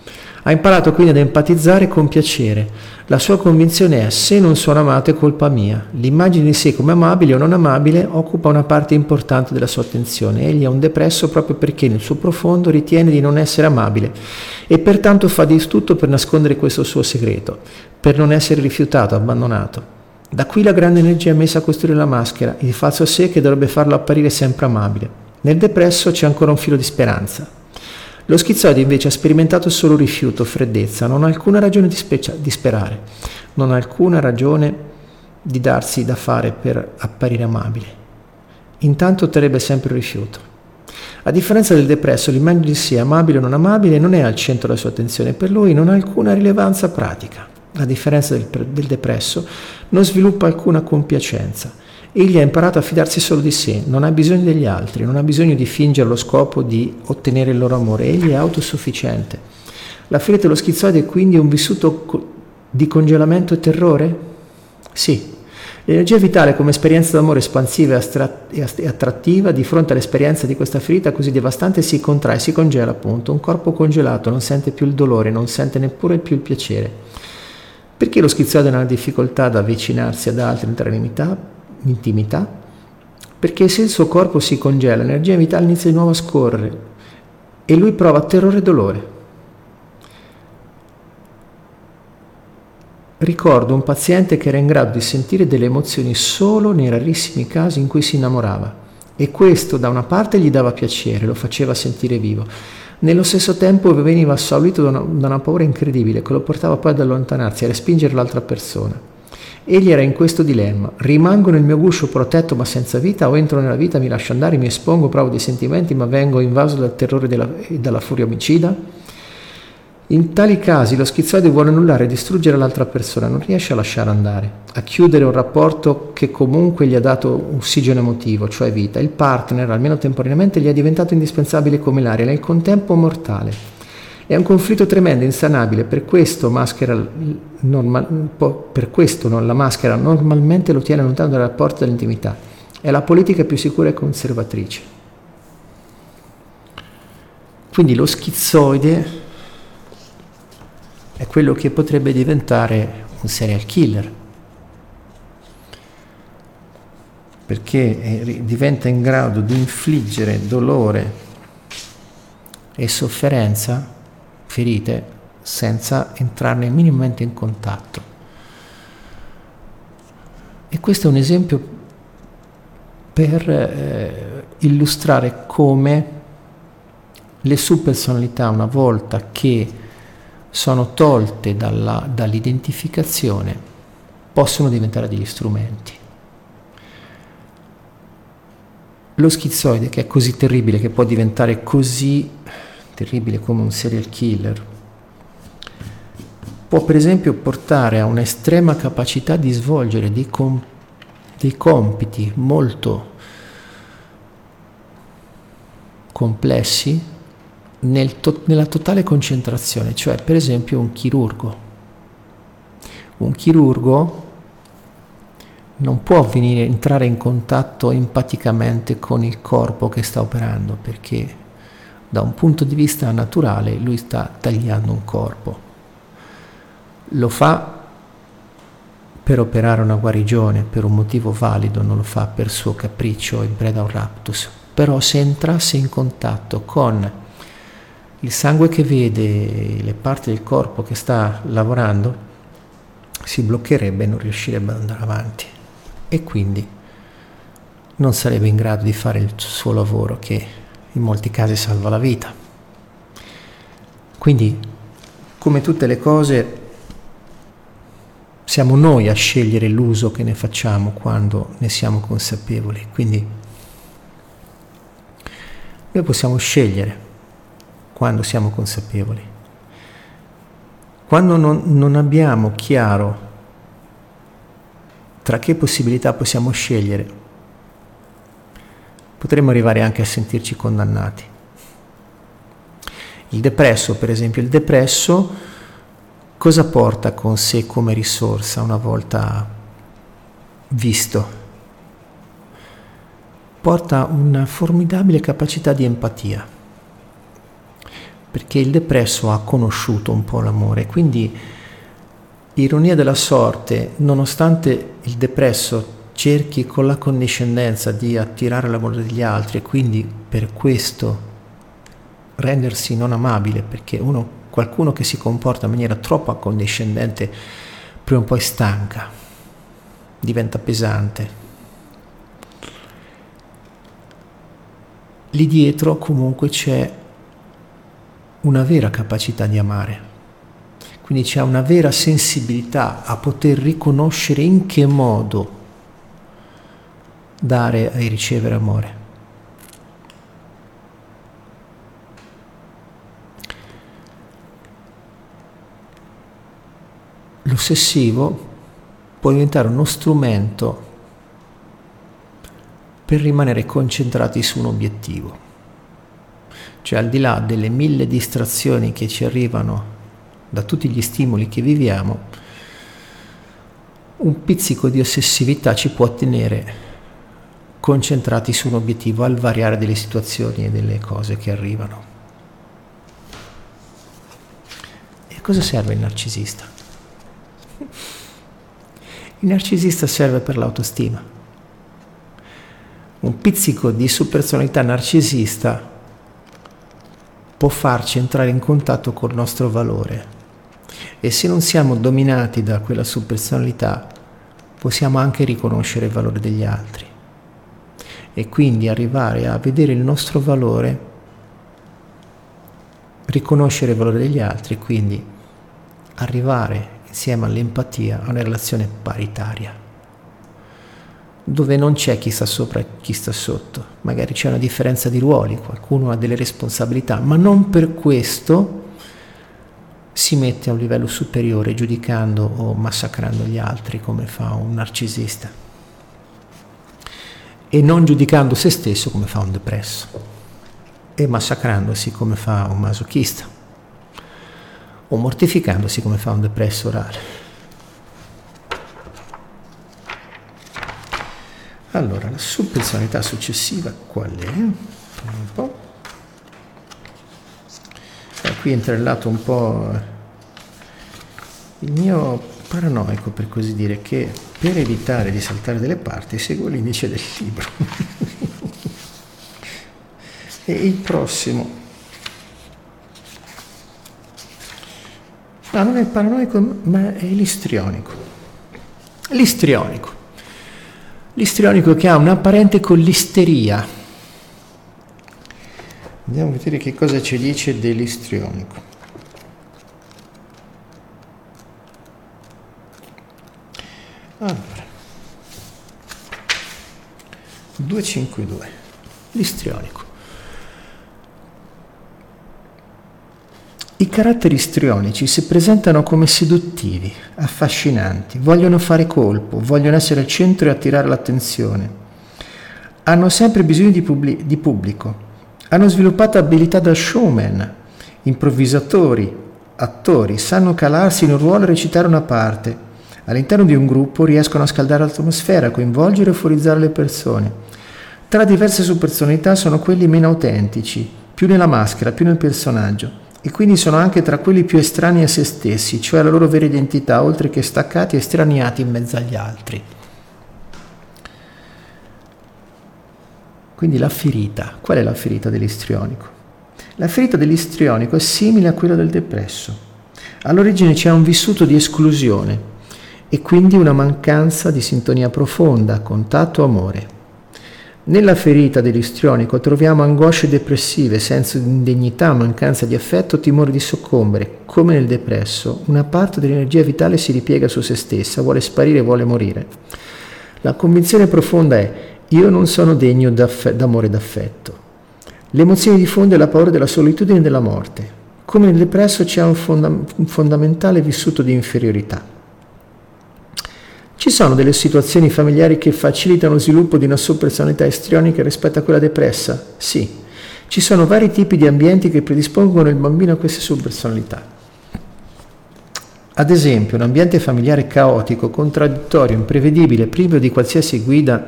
S1: Ha imparato quindi ad empatizzare con piacere. La sua convinzione è se non sono amato è colpa mia. L'immagine di sé come amabile o non amabile occupa una parte importante della sua attenzione. Egli è un depresso proprio perché nel suo profondo ritiene di non essere amabile e pertanto fa di tutto per nascondere questo suo segreto, per non essere rifiutato, abbandonato. Da qui la grande energia messa a costruire la maschera, il falso sé che dovrebbe farlo apparire sempre amabile. Nel depresso c'è ancora un filo di speranza. Lo schizoide invece ha sperimentato solo rifiuto, freddezza, non ha alcuna ragione di, specia- di sperare, non ha alcuna ragione di darsi da fare per apparire amabile. Intanto otterrebbe sempre il rifiuto. A differenza del depresso, l'immagine di sé amabile o non amabile non è al centro della sua attenzione, per lui non ha alcuna rilevanza pratica a differenza del, del depresso, non sviluppa alcuna compiacenza. Egli ha imparato a fidarsi solo di sé, non ha bisogno degli altri, non ha bisogno di fingere lo scopo di ottenere il loro amore, egli è autosufficiente. La fede dello schizoide è quindi un vissuto di congelamento e terrore? Sì, L'energia vitale come esperienza d'amore espansiva e attrattiva di fronte all'esperienza di questa ferita così devastante si contrae, si congela appunto. Un corpo congelato non sente più il dolore, non sente neppure più il piacere. Perché lo schizoide non ha difficoltà ad avvicinarsi ad altri, in intimità? Intimità? Perché se il suo corpo si congela, l'energia vitale inizia di nuovo a scorrere e lui prova terrore e dolore. Ricordo un paziente che era in grado di sentire delle emozioni solo nei rarissimi casi in cui si innamorava e questo da una parte gli dava piacere, lo faceva sentire vivo. Nello stesso tempo veniva assaulito da una, da una paura incredibile che lo portava poi ad allontanarsi, a respingere l'altra persona. Egli era in questo dilemma: rimango nel mio guscio protetto ma senza vita o entro nella vita, mi lascio andare, mi espongo, provo dei sentimenti ma vengo invaso dal terrore e dalla furia omicida? In tali casi lo schizoide vuole annullare e distruggere l'altra persona, non riesce a lasciare andare, a chiudere un rapporto che comunque gli ha dato ossigeno emotivo, cioè vita. Il partner, almeno temporaneamente, gli è diventato indispensabile come l'aria, nel contempo mortale. È un conflitto tremendo, insanabile, per questo, normal, per questo non, la maschera normalmente lo tiene lontano dal rapporto dell'intimità. È la politica più sicura e conservatrice. Quindi lo schizoide è quello che potrebbe diventare un serial killer, perché diventa in grado di infliggere dolore e sofferenza, ferite, senza entrarne minimamente in contatto. E questo è un esempio per eh, illustrare come le subpersonalità, una volta che sono tolte dalla, dall'identificazione possono diventare degli strumenti. Lo schizoide, che è così terribile, che può diventare così terribile come un serial killer, può per esempio portare a un'estrema capacità di svolgere dei, com- dei compiti molto complessi nel to- nella totale concentrazione, cioè per esempio un chirurgo. Un chirurgo non può venire, entrare in contatto empaticamente con il corpo che sta operando perché da un punto di vista naturale lui sta tagliando un corpo. Lo fa per operare una guarigione, per un motivo valido, non lo fa per suo capriccio in preda a un raptus. Però se entrasse in contatto con il sangue che vede le parti del corpo che sta lavorando si bloccherebbe e non riuscirebbe ad andare avanti e quindi non sarebbe in grado di fare il suo lavoro che in molti casi salva la vita. Quindi, come tutte le cose, siamo noi a scegliere l'uso che ne facciamo quando ne siamo consapevoli. Quindi noi possiamo scegliere quando siamo consapevoli. Quando non, non abbiamo chiaro tra che possibilità possiamo scegliere, potremmo arrivare anche a sentirci condannati. Il depresso, per esempio, il depresso cosa porta con sé come risorsa una volta visto? Porta una formidabile capacità di empatia perché il depresso ha conosciuto un po' l'amore, quindi ironia della sorte, nonostante il depresso cerchi con la condiscendenza di attirare l'amore degli altri e quindi per questo rendersi non amabile, perché uno, qualcuno che si comporta in maniera troppo accondiscendente prima o poi stanca, diventa pesante. Lì dietro comunque c'è una vera capacità di amare. Quindi c'è una vera sensibilità a poter riconoscere in che modo dare e ricevere amore. L'ossessivo può diventare uno strumento per rimanere concentrati su un obiettivo cioè al di là delle mille distrazioni che ci arrivano da tutti gli stimoli che viviamo, un pizzico di ossessività ci può tenere concentrati su un obiettivo al variare delle situazioni e delle cose che arrivano. E cosa serve il narcisista? Il narcisista serve per l'autostima. Un pizzico di subpersonalità narcisista può farci entrare in contatto col nostro valore e se non siamo dominati da quella subpersonalità possiamo anche riconoscere il valore degli altri e quindi arrivare a vedere il nostro valore, riconoscere il valore degli altri e quindi arrivare insieme all'empatia a una relazione paritaria, dove non c'è chi sta sopra e chi sta sotto, magari c'è una differenza di ruoli, qualcuno ha delle responsabilità, ma non per questo si mette a un livello superiore giudicando o massacrando gli altri come fa un narcisista e non giudicando se stesso come fa un depresso e massacrandosi come fa un masochista o mortificandosi come fa un depresso orale. Allora, la subpersonalità successiva qual è? Un po'. Eh, qui entra il lato un po' il mio paranoico, per così dire, che per evitare di saltare delle parti seguo l'indice del libro. e il prossimo No, non è paranoico, ma è l'istrionico. L'istrionico. L'istrionico che ha una parente con l'isteria. Andiamo a vedere che cosa ci dice dell'istrionico. Allora, 252, l'istrionico. I caratteri istrionici si presentano come seduttivi, affascinanti, vogliono fare colpo, vogliono essere al centro e attirare l'attenzione. Hanno sempre bisogno di, pubblic- di pubblico, hanno sviluppato abilità da showman, improvvisatori, attori, sanno calarsi in un ruolo e recitare una parte. All'interno di un gruppo riescono a scaldare l'atmosfera, coinvolgere e euforizzare le persone. Tra diverse subpersonalità sono quelli meno autentici, più nella maschera, più nel personaggio e quindi sono anche tra quelli più estranei a se stessi, cioè la loro vera identità, oltre che staccati e straniati in mezzo agli altri. Quindi la ferita, qual è la ferita dell'istrionico? La ferita dell'istrionico è simile a quella del depresso. All'origine c'è un vissuto di esclusione e quindi una mancanza di sintonia profonda, contatto, amore. Nella ferita dell'istrionico troviamo angosce depressive, senso di indegnità, mancanza di affetto, timore di soccombere. Come nel depresso, una parte dell'energia vitale si ripiega su se stessa, vuole sparire, vuole morire. La convinzione profonda è io non sono degno d'amore e d'affetto. L'emozione di fondo è la paura della solitudine e della morte. Come nel depresso c'è un, fonda- un fondamentale vissuto di inferiorità. Ci sono delle situazioni familiari che facilitano lo sviluppo di una subpersonalità istrionica rispetto a quella depressa? Sì. Ci sono vari tipi di ambienti che predispongono il bambino a queste subpersonalità. Ad esempio, un ambiente familiare caotico, contraddittorio, imprevedibile, privo di qualsiasi guida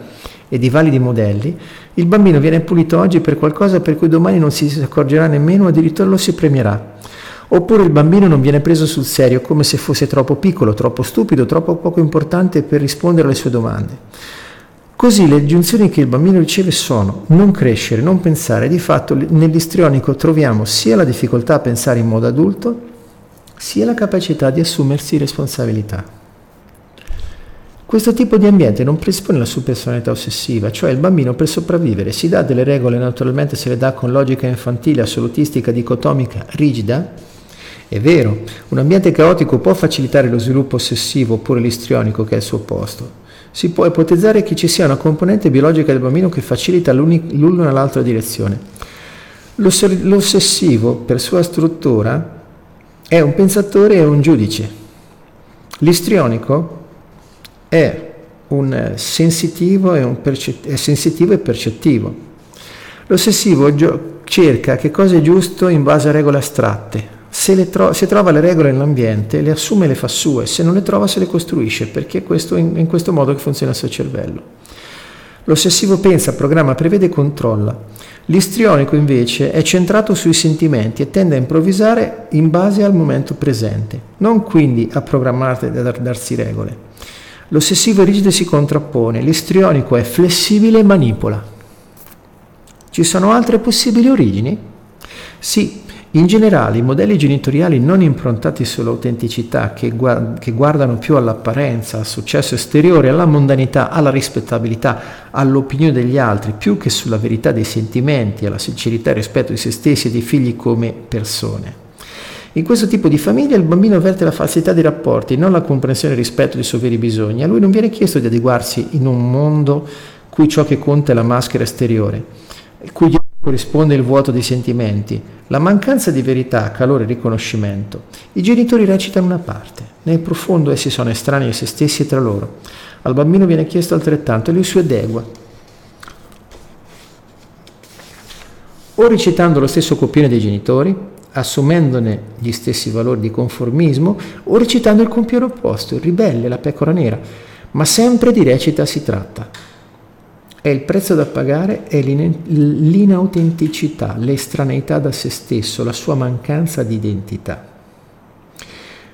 S1: e di validi modelli, il bambino viene pulito oggi per qualcosa per cui domani non si accorgerà nemmeno o addirittura lo si premierà. Oppure il bambino non viene preso sul serio come se fosse troppo piccolo, troppo stupido, troppo poco importante per rispondere alle sue domande. Così le giunzioni che il bambino riceve sono non crescere, non pensare. Di fatto nell'istrionico troviamo sia la difficoltà a pensare in modo adulto, sia la capacità di assumersi responsabilità. Questo tipo di ambiente non predispone la sua personalità ossessiva, cioè il bambino per sopravvivere si dà delle regole, naturalmente se le dà con logica infantile, assolutistica, dicotomica, rigida, è vero, un ambiente caotico può facilitare lo sviluppo ossessivo oppure l'istrionico che è il suo opposto. Si può ipotizzare che ci sia una componente biologica del bambino che facilita l'uno nell'altra direzione. L'ossessivo, per sua struttura, è un pensatore e un giudice. L'istrionico è un sensitivo e, un percett- è sensitivo e percettivo. L'ossessivo gio- cerca che cosa è giusto in base a regole astratte, se, tro- se, trova le regole nell'ambiente, le assume e le fa sue, se non le trova se le costruisce, perché questo, in, in questo modo che funziona il suo cervello. L'ossessivo pensa, programma, prevede e controlla. L'istrionico invece è centrato sui sentimenti e tende a improvvisare in base al momento presente, non quindi a programmare e a darsi regole. L'ossessivo rigido si contrappone, l'istrionico è flessibile e manipola. Ci sono altre possibili origini? Sì, in generale i modelli genitoriali non improntati sull'autenticità, che, guard- che, guardano più all'apparenza, al successo esteriore, alla mondanità, alla rispettabilità, all'opinione degli altri, più che sulla verità dei sentimenti, alla sincerità e rispetto di se stessi e dei figli come persone. In questo tipo di famiglia il bambino avverte la falsità dei rapporti, non la comprensione e il rispetto dei suoi veri bisogni. A lui non viene chiesto di adeguarsi in un mondo cui ciò che conta è la maschera esteriore, cui corrisponde il vuoto dei sentimenti, la mancanza di verità, calore e riconoscimento. I genitori recitano una parte, nel profondo essi sono estranei a se stessi e tra loro. Al bambino viene chiesto altrettanto e lui si adegua. O recitando lo stesso copione dei genitori, assumendone gli stessi valori di conformismo, o recitando il compione opposto, il ribelle, la pecora nera, ma sempre di recita si tratta. E il prezzo da pagare è l'inautenticità, l'estraneità da se stesso, la sua mancanza di identità.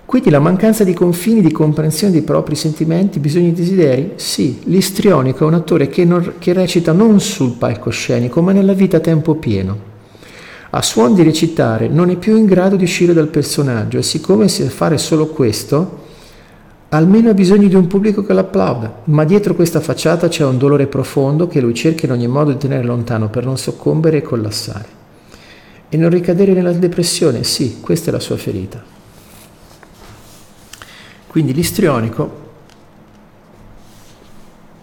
S1: Quindi la mancanza di confini, di comprensione dei propri sentimenti, bisogni e desideri? Sì, l'istrionico è un attore che, non, che recita non sul palcoscenico, ma nella vita a tempo pieno. A suon di recitare non è più in grado di uscire dal personaggio e siccome sa fare solo questo, almeno ha bisogno di un pubblico che l'applauda, ma dietro questa facciata c'è un dolore profondo che lui cerca in ogni modo di tenere lontano per non soccombere e collassare. E non ricadere nella depressione, sì, questa è la sua ferita. Quindi l'istrionico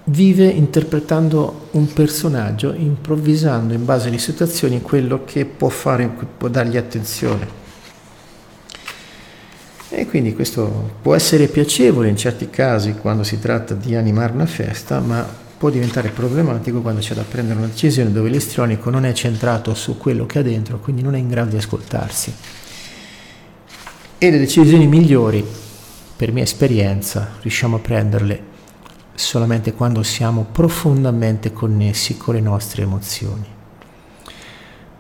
S1: vive interpretando un personaggio, improvvisando in base alle situazioni quello che può fare, può dargli attenzione. E quindi questo può essere piacevole in certi casi quando si tratta di animare una festa, ma può diventare problematico quando c'è da prendere una decisione dove l'istrionico non è centrato su quello che ha dentro, quindi non è in grado di ascoltarsi. E le decisioni migliori, per mia esperienza, riusciamo a prenderle solamente quando siamo profondamente connessi con le nostre emozioni.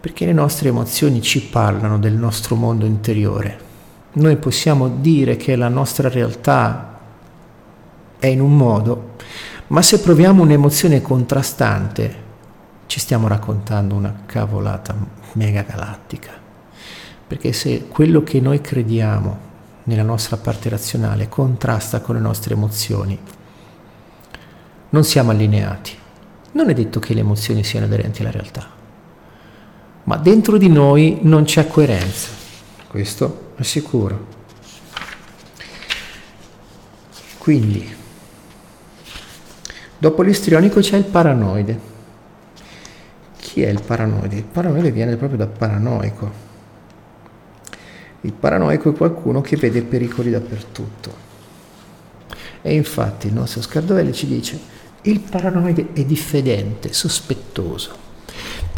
S1: Perché le nostre emozioni ci parlano del nostro mondo interiore noi possiamo dire che la nostra realtà è in un modo, ma se proviamo un'emozione contrastante, ci stiamo raccontando una cavolata mega galattica. Perché se quello che noi crediamo nella nostra parte razionale contrasta con le nostre emozioni, non siamo allineati. Non è detto che le emozioni siano aderenti alla realtà, ma dentro di noi non c'è coerenza. Questo è sicuro. Quindi, dopo l'istrionico c'è il paranoide. Chi è il paranoide? Il paranoide viene proprio da paranoico. Il paranoico è qualcuno che vede pericoli dappertutto. E infatti il nostro Scardovelli ci dice, il paranoide è diffidente, sospettoso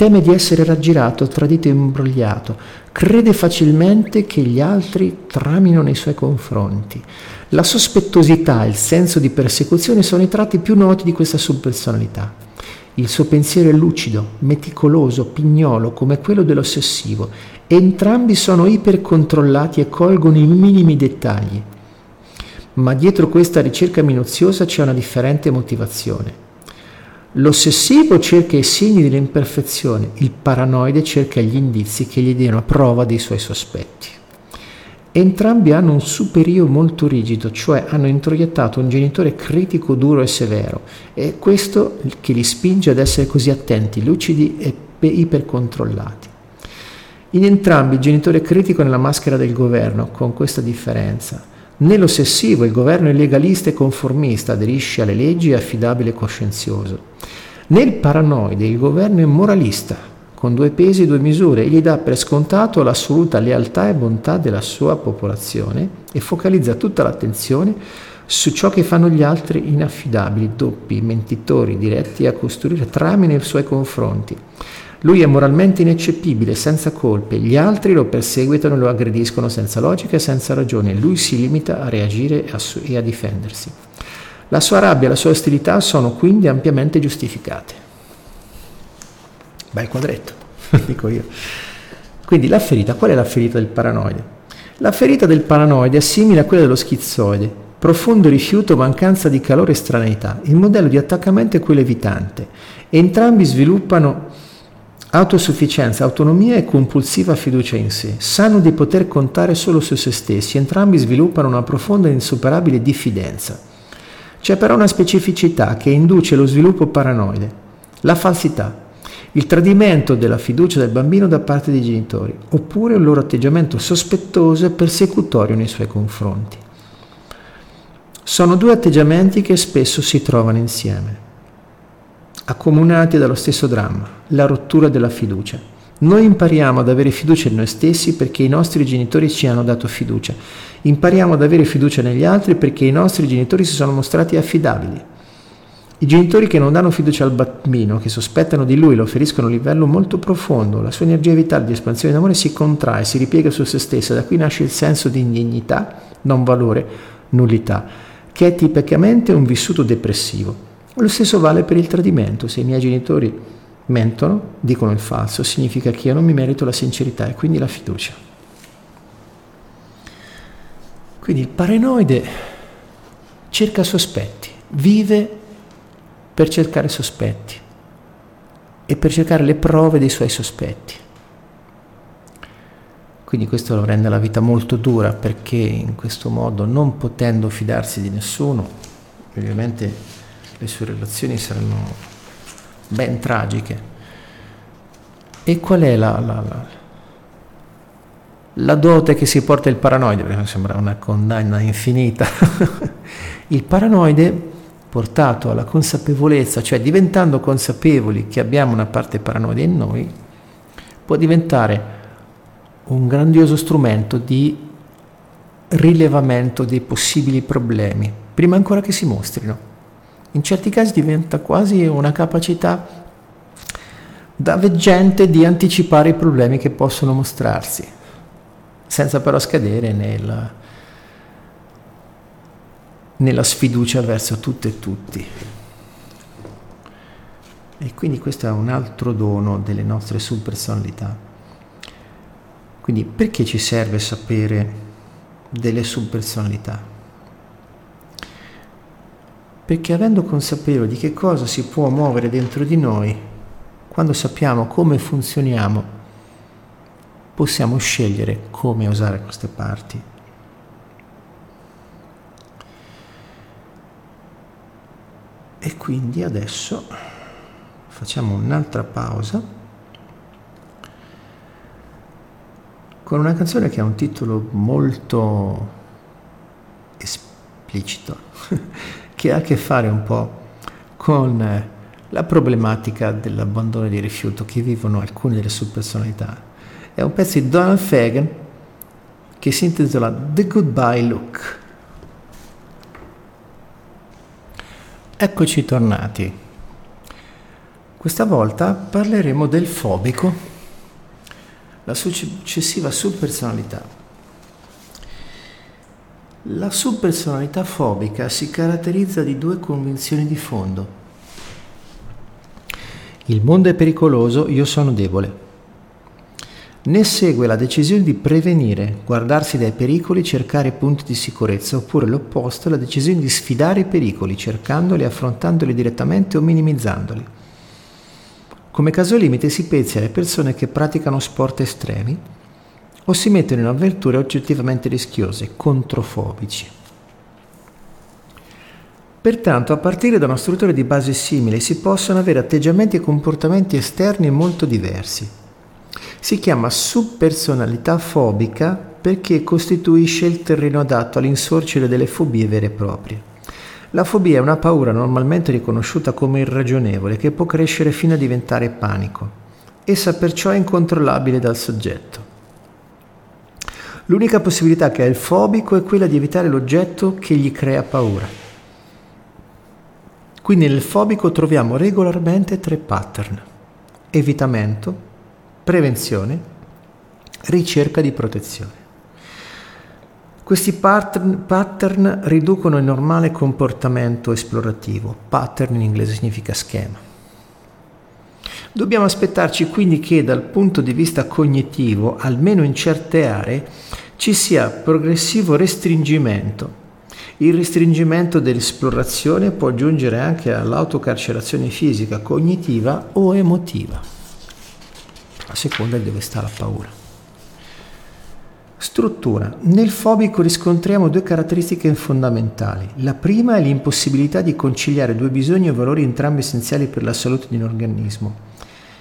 S1: Teme di essere raggirato, tradito e imbrogliato. Crede facilmente che gli altri tramino nei suoi confronti. La sospettosità e il senso di persecuzione sono i tratti più noti di questa subpersonalità. Il suo pensiero è lucido, meticoloso, pignolo, come quello dell'ossessivo. Entrambi sono ipercontrollati e colgono i minimi dettagli. Ma dietro questa ricerca minuziosa c'è una differente motivazione. L'ossessivo cerca i segni dell'imperfezione, il paranoide cerca gli indizi che gli diano prova dei suoi sospetti. Entrambi hanno un superio molto rigido, cioè hanno introiettato un genitore critico, duro e severo, e questo che li spinge ad essere così attenti, lucidi e ipercontrollati. In entrambi il genitore critico è nella maschera del governo, con questa differenza. Nell'ossessivo il governo è legalista e conformista, aderisce alle leggi è affidabile e coscienzioso. Nel paranoide il governo è moralista, con due pesi e due misure, e gli dà per scontato l'assoluta lealtà e bontà della sua popolazione e focalizza tutta l'attenzione su ciò che fanno gli altri inaffidabili, doppi, mentitori, diretti a costruire trame nei suoi confronti. Lui è moralmente ineccepibile, senza colpe, gli altri lo perseguitano e lo aggrediscono senza logica e senza ragione, lui si limita a reagire e a difendersi. La sua rabbia e la sua ostilità sono quindi ampiamente giustificate. Bel quadretto, dico io. Quindi la ferita, qual è la ferita del paranoide? La ferita del paranoide è simile a quella dello schizoide, profondo rifiuto, mancanza di calore e straneità. Il modello di attaccamento è quello evitante. Entrambi sviluppano autosufficienza, autonomia e compulsiva fiducia in sé. Sanno di poter contare solo su se stessi. Entrambi sviluppano una profonda e insuperabile diffidenza. C'è però una specificità che induce lo sviluppo paranoide, la falsità, il tradimento della fiducia del bambino da parte dei genitori, oppure un loro atteggiamento sospettoso e persecutorio nei suoi confronti. Sono due atteggiamenti che spesso si trovano insieme, accomunati dallo stesso dramma, la rottura della fiducia. Noi impariamo ad avere fiducia in noi stessi perché i nostri genitori ci hanno dato fiducia. Impariamo ad avere fiducia negli altri perché i nostri genitori si sono mostrati affidabili. I genitori che non danno fiducia al bambino, che sospettano di lui, lo feriscono a un livello molto profondo, la sua energia vitale di espansione d'amore si contrae, si ripiega su se stessa, da qui nasce il senso di indignità, non valore, nullità che è tipicamente un vissuto depressivo. Lo stesso vale per il tradimento. Se i miei genitori mentono, dicono il falso, significa che io non mi merito la sincerità e quindi la fiducia. Quindi il paranoide cerca sospetti, vive per cercare sospetti e per cercare le prove dei suoi sospetti. Quindi questo lo rende la vita molto dura perché in questo modo, non potendo fidarsi di nessuno, ovviamente le sue relazioni saranno ben tragiche. E qual è la, la, la, la dote che si porta il paranoide? Perché sembra una condanna infinita. il paranoide portato alla consapevolezza, cioè diventando consapevoli che abbiamo una parte paranoide in noi, può diventare un grandioso strumento di rilevamento dei possibili problemi, prima ancora che si mostrino. In certi casi diventa quasi una capacità da veggente di anticipare i problemi che possono mostrarsi, senza però scadere nella, nella sfiducia verso tutte e tutti. E quindi questo è un altro dono delle nostre subpersonalità. Quindi perché ci serve sapere delle subpersonalità? Perché avendo consapevole di che cosa si può muovere dentro di noi, quando sappiamo come funzioniamo, possiamo scegliere come usare queste parti. E quindi adesso facciamo un'altra pausa. con una canzone che ha un titolo molto esplicito, che ha a che fare un po' con la problematica dell'abbandono di rifiuto che vivono alcune delle sue personalità. È un pezzo di Donald Fagan che si intitola The Goodbye Look. Eccoci tornati. Questa volta parleremo del fobico la successiva subpersonalità. La subpersonalità fobica si caratterizza di due convinzioni di fondo. Il mondo è pericoloso, io sono debole. Ne segue la decisione di prevenire, guardarsi dai pericoli, cercare punti di sicurezza, oppure l'opposto, la decisione di sfidare i pericoli, cercandoli, affrontandoli direttamente o minimizzandoli. Come caso limite si pensi alle persone che praticano sport estremi o si mettono in avventure oggettivamente rischiose, controfobici. Pertanto, a partire da una struttura di base simile, si possono avere atteggiamenti e comportamenti esterni molto diversi. Si chiama subpersonalità fobica perché costituisce il terreno adatto all'insorgere delle fobie vere e proprie. La fobia è una paura normalmente riconosciuta come irragionevole che può crescere fino a diventare panico. Essa perciò è incontrollabile dal soggetto. L'unica possibilità che ha il fobico è quella di evitare l'oggetto che gli crea paura. Quindi nel fobico troviamo regolarmente tre pattern. evitamento, prevenzione, ricerca di protezione. Questi pattern, pattern, riducono il normale comportamento esplorativo. Pattern in inglese significa schema. Dobbiamo aspettarci quindi che dal punto di vista cognitivo, almeno in certe aree, ci sia progressivo restringimento. Il restringimento dell'esplorazione può giungere anche all'autocarcerazione fisica, cognitiva o emotiva, a seconda di dove sta la paura. Struttura. Nel fobico riscontriamo due caratteristiche fondamentali. La prima è l'impossibilità di conciliare due bisogni o valori entrambi essenziali per la salute di un organismo.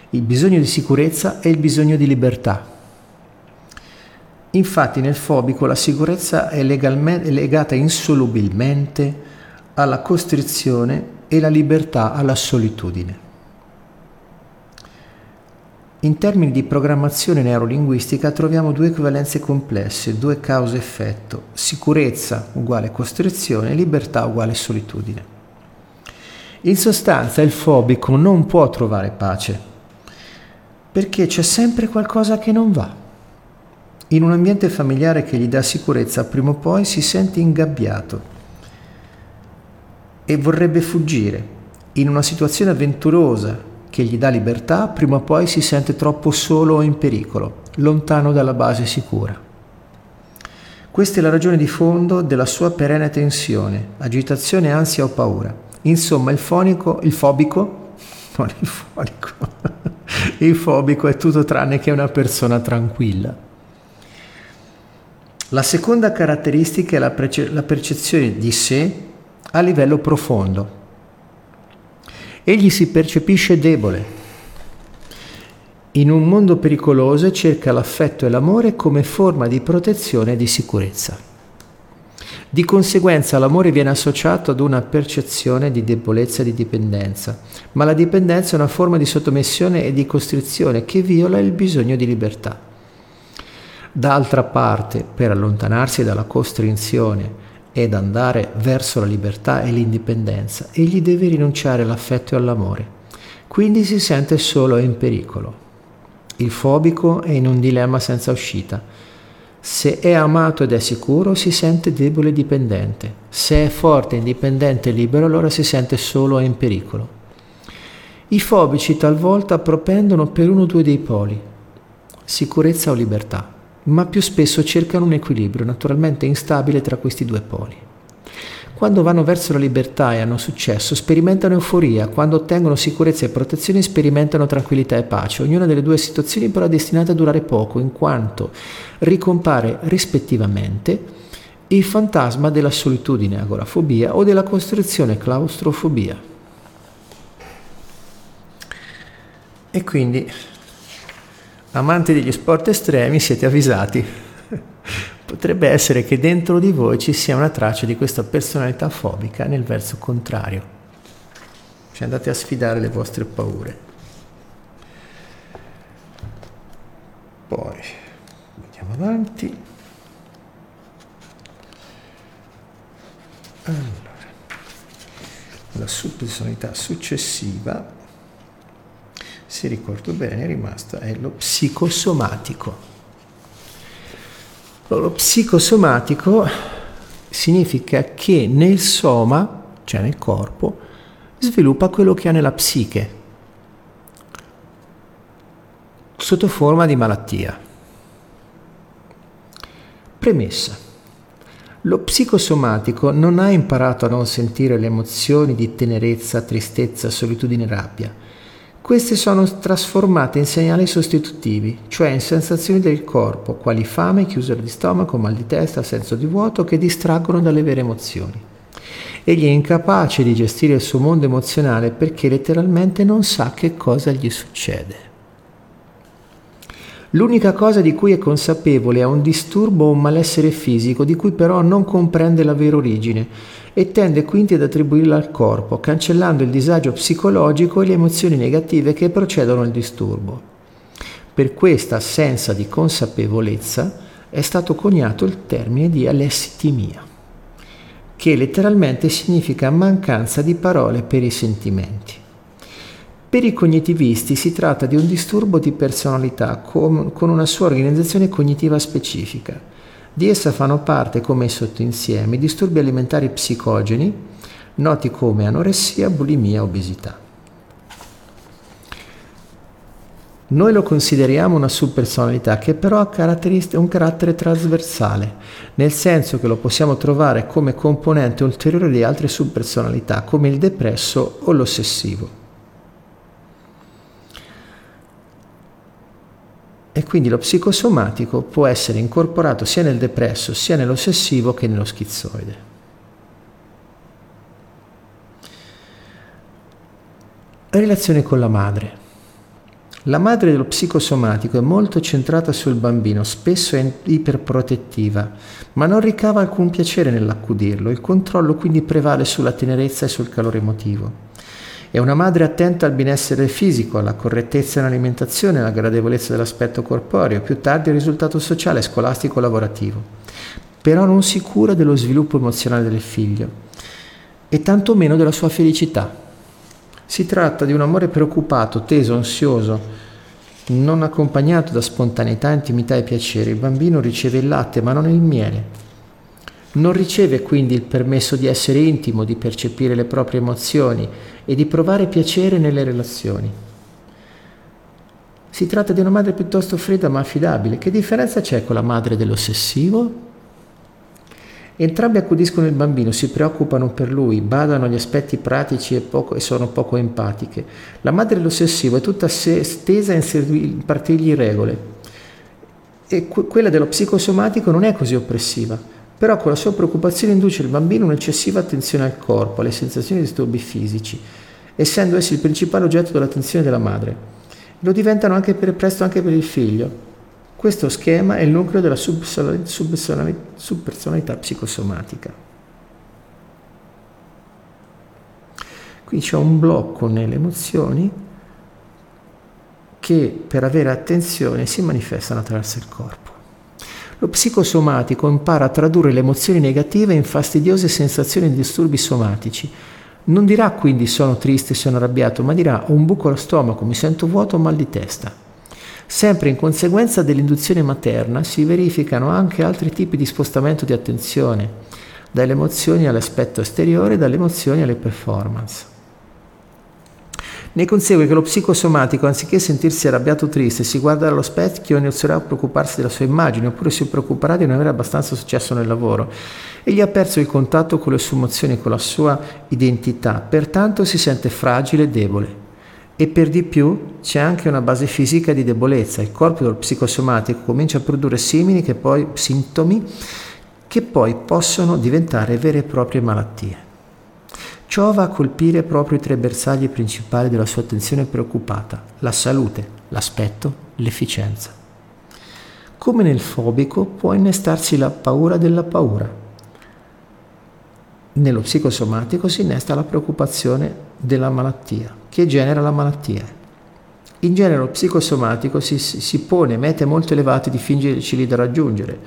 S1: Il bisogno di sicurezza e il bisogno di libertà. Infatti nel fobico la sicurezza è, è legata insolubilmente alla costrizione e la libertà alla solitudine. In termini di programmazione neurolinguistica troviamo due equivalenze complesse, due cause-effetto, sicurezza uguale costrizione, libertà uguale solitudine. In sostanza il fobico non può trovare pace, perché c'è sempre qualcosa che non va. In un ambiente familiare che gli dà sicurezza, prima o poi si sente ingabbiato e vorrebbe fuggire. In una situazione avventurosa che gli dà libertà, prima o poi si sente troppo solo o in pericolo, lontano dalla base sicura. Questa è la ragione di fondo della sua perenne tensione, agitazione, ansia o paura. Insomma, il fonico, il fobico, non il fonico, il fobico è tutto tranne che una persona tranquilla. La seconda caratteristica è la, perce- la percezione di sé a livello profondo, Egli si percepisce debole. In un mondo pericoloso cerca l'affetto e l'amore come forma di protezione e di sicurezza. Di conseguenza l'amore viene associato ad una percezione di debolezza e di dipendenza, ma la dipendenza è una forma di sottomissione e di costrizione che viola il bisogno di libertà. D'altra parte, per allontanarsi dalla costrizione ed andare verso la libertà e l'indipendenza, egli deve rinunciare all'affetto e all'amore. Quindi si sente solo e in pericolo. Il fobico è in un dilemma senza uscita. Se è amato ed è sicuro, si sente debole e dipendente. Se è forte, indipendente e libero, allora si sente solo e in pericolo. I fobici talvolta propendono per uno o due dei poli, sicurezza o libertà ma più spesso cercano un equilibrio naturalmente instabile tra questi due poli. Quando vanno verso la libertà e hanno successo, sperimentano euforia, quando ottengono sicurezza e protezione sperimentano tranquillità e pace. Ognuna delle due situazioni però è destinata a durare poco, in quanto ricompare rispettivamente il fantasma della solitudine, agorafobia, o della costrizione, claustrofobia. E quindi amanti degli sport estremi, siete avvisati. Potrebbe essere che dentro di voi ci sia una traccia di questa personalità fobica nel verso contrario. Cioè andate a sfidare le vostre paure. Poi andiamo avanti. Allora, la subpersonalità successiva se ricordo bene, è rimasta, è lo psicosomatico. Lo psicosomatico significa che nel soma, cioè nel corpo, sviluppa quello che ha nella psiche, sotto forma di malattia. Premessa. Lo psicosomatico non ha imparato a non sentire le emozioni di tenerezza, tristezza, solitudine rabbia queste sono trasformate in segnali sostitutivi, cioè in sensazioni del corpo, quali fame, chiusura di stomaco, mal di testa, senso di vuoto, che distraggono dalle vere emozioni. Egli è incapace di gestire il suo mondo emozionale perché letteralmente non sa che cosa gli succede. L'unica cosa di cui è consapevole è un disturbo o un malessere fisico di cui però non comprende la vera origine e tende quindi ad attribuirla al corpo, cancellando il disagio psicologico e le emozioni negative che procedono al disturbo. Per questa assenza di consapevolezza è stato coniato il termine di alessitimia, che letteralmente significa mancanza di parole per i sentimenti. Per i cognitivisti si tratta di un disturbo di personalità con, una sua organizzazione cognitiva specifica. Di essa fanno parte come sottoinsiemi disturbi alimentari psicogeni, noti come anoressia, bulimia, obesità. Noi lo consideriamo una subpersonalità che però ha un carattere trasversale, nel senso che lo possiamo trovare come componente ulteriore di altre subpersonalità, come il depresso o l'ossessivo. E quindi lo psicosomatico può essere incorporato sia nel depresso, sia nell'ossessivo che nello schizoide. Relazione con la madre. La madre dello psicosomatico è molto centrata sul bambino, spesso è iperprotettiva, ma non ricava alcun piacere nell'accudirlo, il controllo quindi prevale sulla tenerezza e sul calore emotivo. È una madre attenta al benessere fisico, alla correttezza nell'alimentazione, alla gradevolezza dell'aspetto corporeo, più tardi al risultato sociale, scolastico, lavorativo. Però non si cura dello sviluppo emozionale del figlio e tantomeno della sua felicità. Si tratta di un amore preoccupato, teso, ansioso, non accompagnato da spontaneità, intimità e piacere. Il bambino riceve il latte ma non il miele non riceve quindi il permesso di essere intimo, di percepire le proprie emozioni e di provare piacere nelle relazioni. Si tratta di una madre piuttosto fredda ma affidabile. Che differenza c'è con la madre dell'ossessivo? Entrambi accudiscono il bambino, si preoccupano per lui, badano agli aspetti pratici e, poco, e sono poco empatiche. La madre dell'ossessivo è tutta se, stesa in impartirgli regole e que- quella dello psicosomatico non è così oppressiva però con la sua preoccupazione induce il bambino un'eccessiva attenzione al corpo, alle sensazioni di disturbi fisici, essendo essi il principale oggetto dell'attenzione della madre. Lo diventano anche per, presto anche per il figlio. Questo schema è il nucleo della subpersonalità psicosomatica. Qui c'è un blocco nelle emozioni che per avere attenzione si manifestano attraverso il corpo. Lo psicosomatico impara a tradurre le emozioni negative in fastidiose sensazioni e disturbi somatici. Non dirà quindi sono triste, sono arrabbiato, ma dirà ho un buco allo stomaco, mi sento vuoto o mal di testa. Sempre in conseguenza dell'induzione materna si verificano anche altri tipi di spostamento di attenzione, dalle emozioni all'aspetto esteriore, dalle emozioni alle performance. Ne consegue che lo psicosomatico, anziché sentirsi arrabbiato o triste, si guarda allo specchio e inizierà a preoccuparsi della sua immagine, oppure si preoccuperà di non avere abbastanza successo nel lavoro. Egli ha perso il contatto con le sue emozioni, con la sua identità, pertanto si sente fragile e debole. E per di più c'è anche una base fisica di debolezza. Il corpo dello psicosomatico comincia a produrre simili che poi, sintomi che poi possono diventare vere e proprie malattie. Ciò va a colpire proprio i tre bersagli principali della sua attenzione preoccupata, la salute, l'aspetto, l'efficienza. Come nel fobico può innestarsi la paura della paura. Nello psicosomatico si innesta la preoccupazione della malattia, che genera la malattia. In genere lo psicosomatico si, si pone mete molto elevate difficili da raggiungere,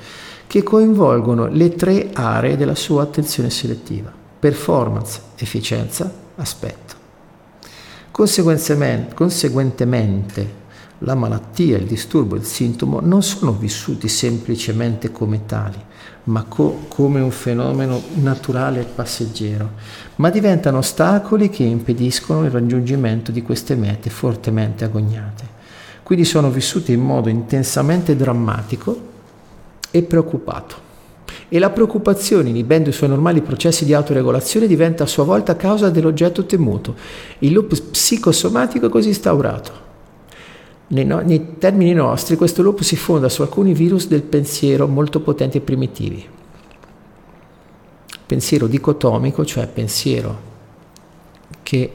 S1: che coinvolgono le tre aree della sua attenzione selettiva performance, efficienza, aspetto. Conseguentemente, la malattia, il disturbo, il sintomo non sono vissuti semplicemente come tali, ma co- come un fenomeno naturale e passeggero, ma diventano ostacoli che impediscono il raggiungimento di queste mete fortemente agognate. Quindi sono vissuti in modo intensamente drammatico e preoccupato e la preoccupazione, inibendo i suoi normali processi di autoregolazione, diventa a sua volta causa dell'oggetto temuto. Il loop psicosomatico è così instaurato. Nei, no, nei termini nostri, questo loop si fonda su alcuni virus del pensiero molto potenti e primitivi. Pensiero dicotomico, cioè pensiero che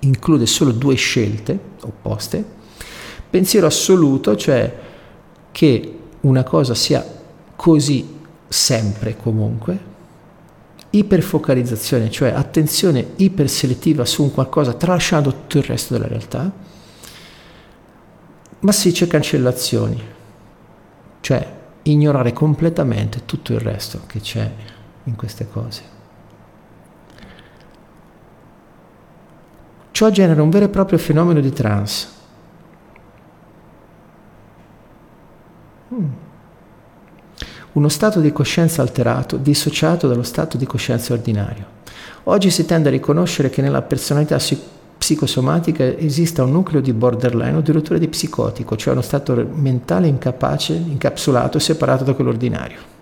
S1: include solo due scelte opposte, pensiero assoluto, cioè che una cosa sia così sempre comunque, iperfocalizzazione, cioè attenzione iperselettiva su un qualcosa tralasciando tutto il resto della realtà, massicce cancellazioni, cioè ignorare completamente tutto il resto che c'è in queste cose. Ciò genera un vero e proprio fenomeno di trance. Uno stato di coscienza alterato, dissociato dallo stato di coscienza ordinario. Oggi si tende a riconoscere che nella personalità psicosomatica esista un nucleo di borderline o addirittura di psicotico, cioè uno stato mentale incapace, incapsulato e separato da quello ordinario.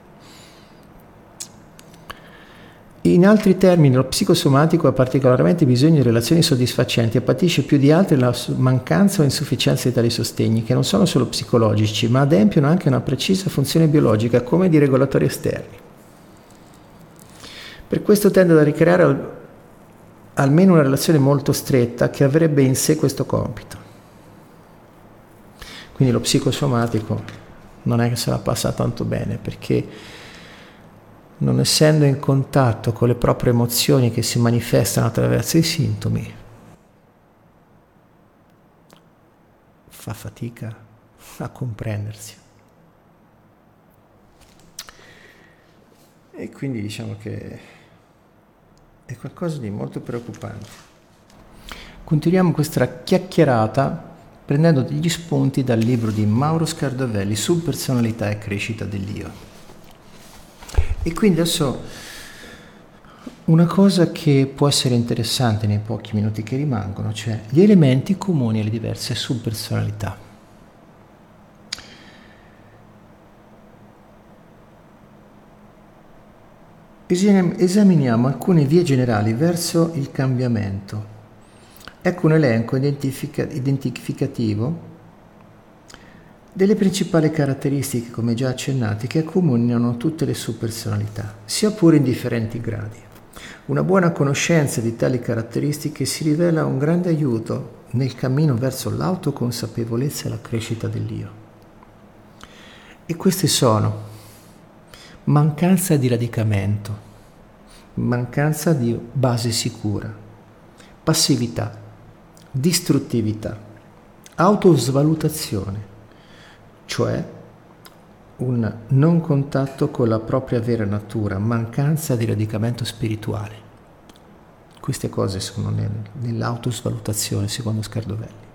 S1: In altri termini, lo psicosomatico ha particolarmente bisogno di relazioni soddisfacenti e patisce più di altri la mancanza o insufficienza di tali sostegni, che non sono solo psicologici, ma adempiono anche una precisa funzione biologica come di regolatori esterni. Per questo tende a ricreare almeno una relazione molto stretta che avrebbe in sé questo compito. Quindi lo psicosomatico non è che se la passa tanto bene perché non essendo in contatto con le proprie emozioni che si manifestano attraverso i sintomi, fa fatica a comprendersi. E quindi diciamo che è qualcosa di molto preoccupante. Continuiamo questa chiacchierata prendendo degli spunti dal libro di Mauro Scardovelli su personalità e crescita dell'io. E quindi adesso una cosa che può essere interessante nei pochi minuti che rimangono, cioè gli elementi comuni alle diverse subpersonalità. Esaminiamo alcune vie generali verso il cambiamento. Ecco un elenco identifica- identificativo delle principali caratteristiche, come già accennate, che accomunano tutte le sue personalità, sia pure in differenti gradi. Una buona conoscenza di tali caratteristiche si rivela un grande aiuto nel cammino verso l'autoconsapevolezza e la crescita dell'io. E queste sono mancanza di radicamento, mancanza di base sicura, passività, distruttività, autosvalutazione, cioè un non contatto con la propria vera natura, mancanza di radicamento spirituale. Queste cose sono nel, nell'autosvalutazione, secondo Scardovelli.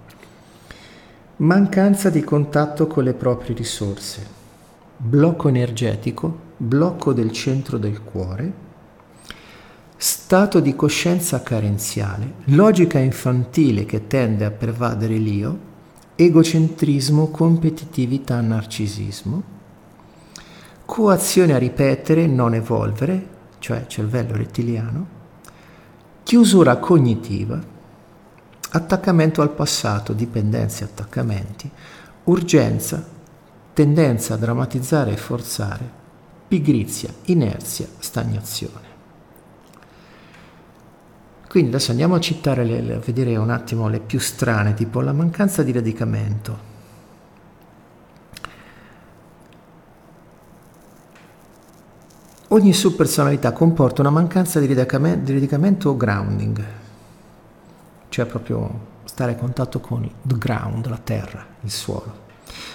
S1: Mancanza di contatto con le proprie risorse, blocco energetico, blocco del centro del cuore, stato di coscienza carenziale, logica infantile che tende a pervadere l'io, egocentrismo, competitività, narcisismo, coazione a ripetere, non evolvere, cioè cervello rettiliano, chiusura cognitiva, attaccamento al passato, dipendenze attaccamenti, urgenza, tendenza a drammatizzare e forzare, pigrizia, inerzia, stagnazione. Quindi adesso andiamo a citare, le, a vedere un attimo le più strane, tipo la mancanza di radicamento. Ogni subpersonalità comporta una mancanza di radicamento, di radicamento o grounding, cioè proprio stare a contatto con il ground, la terra, il suolo.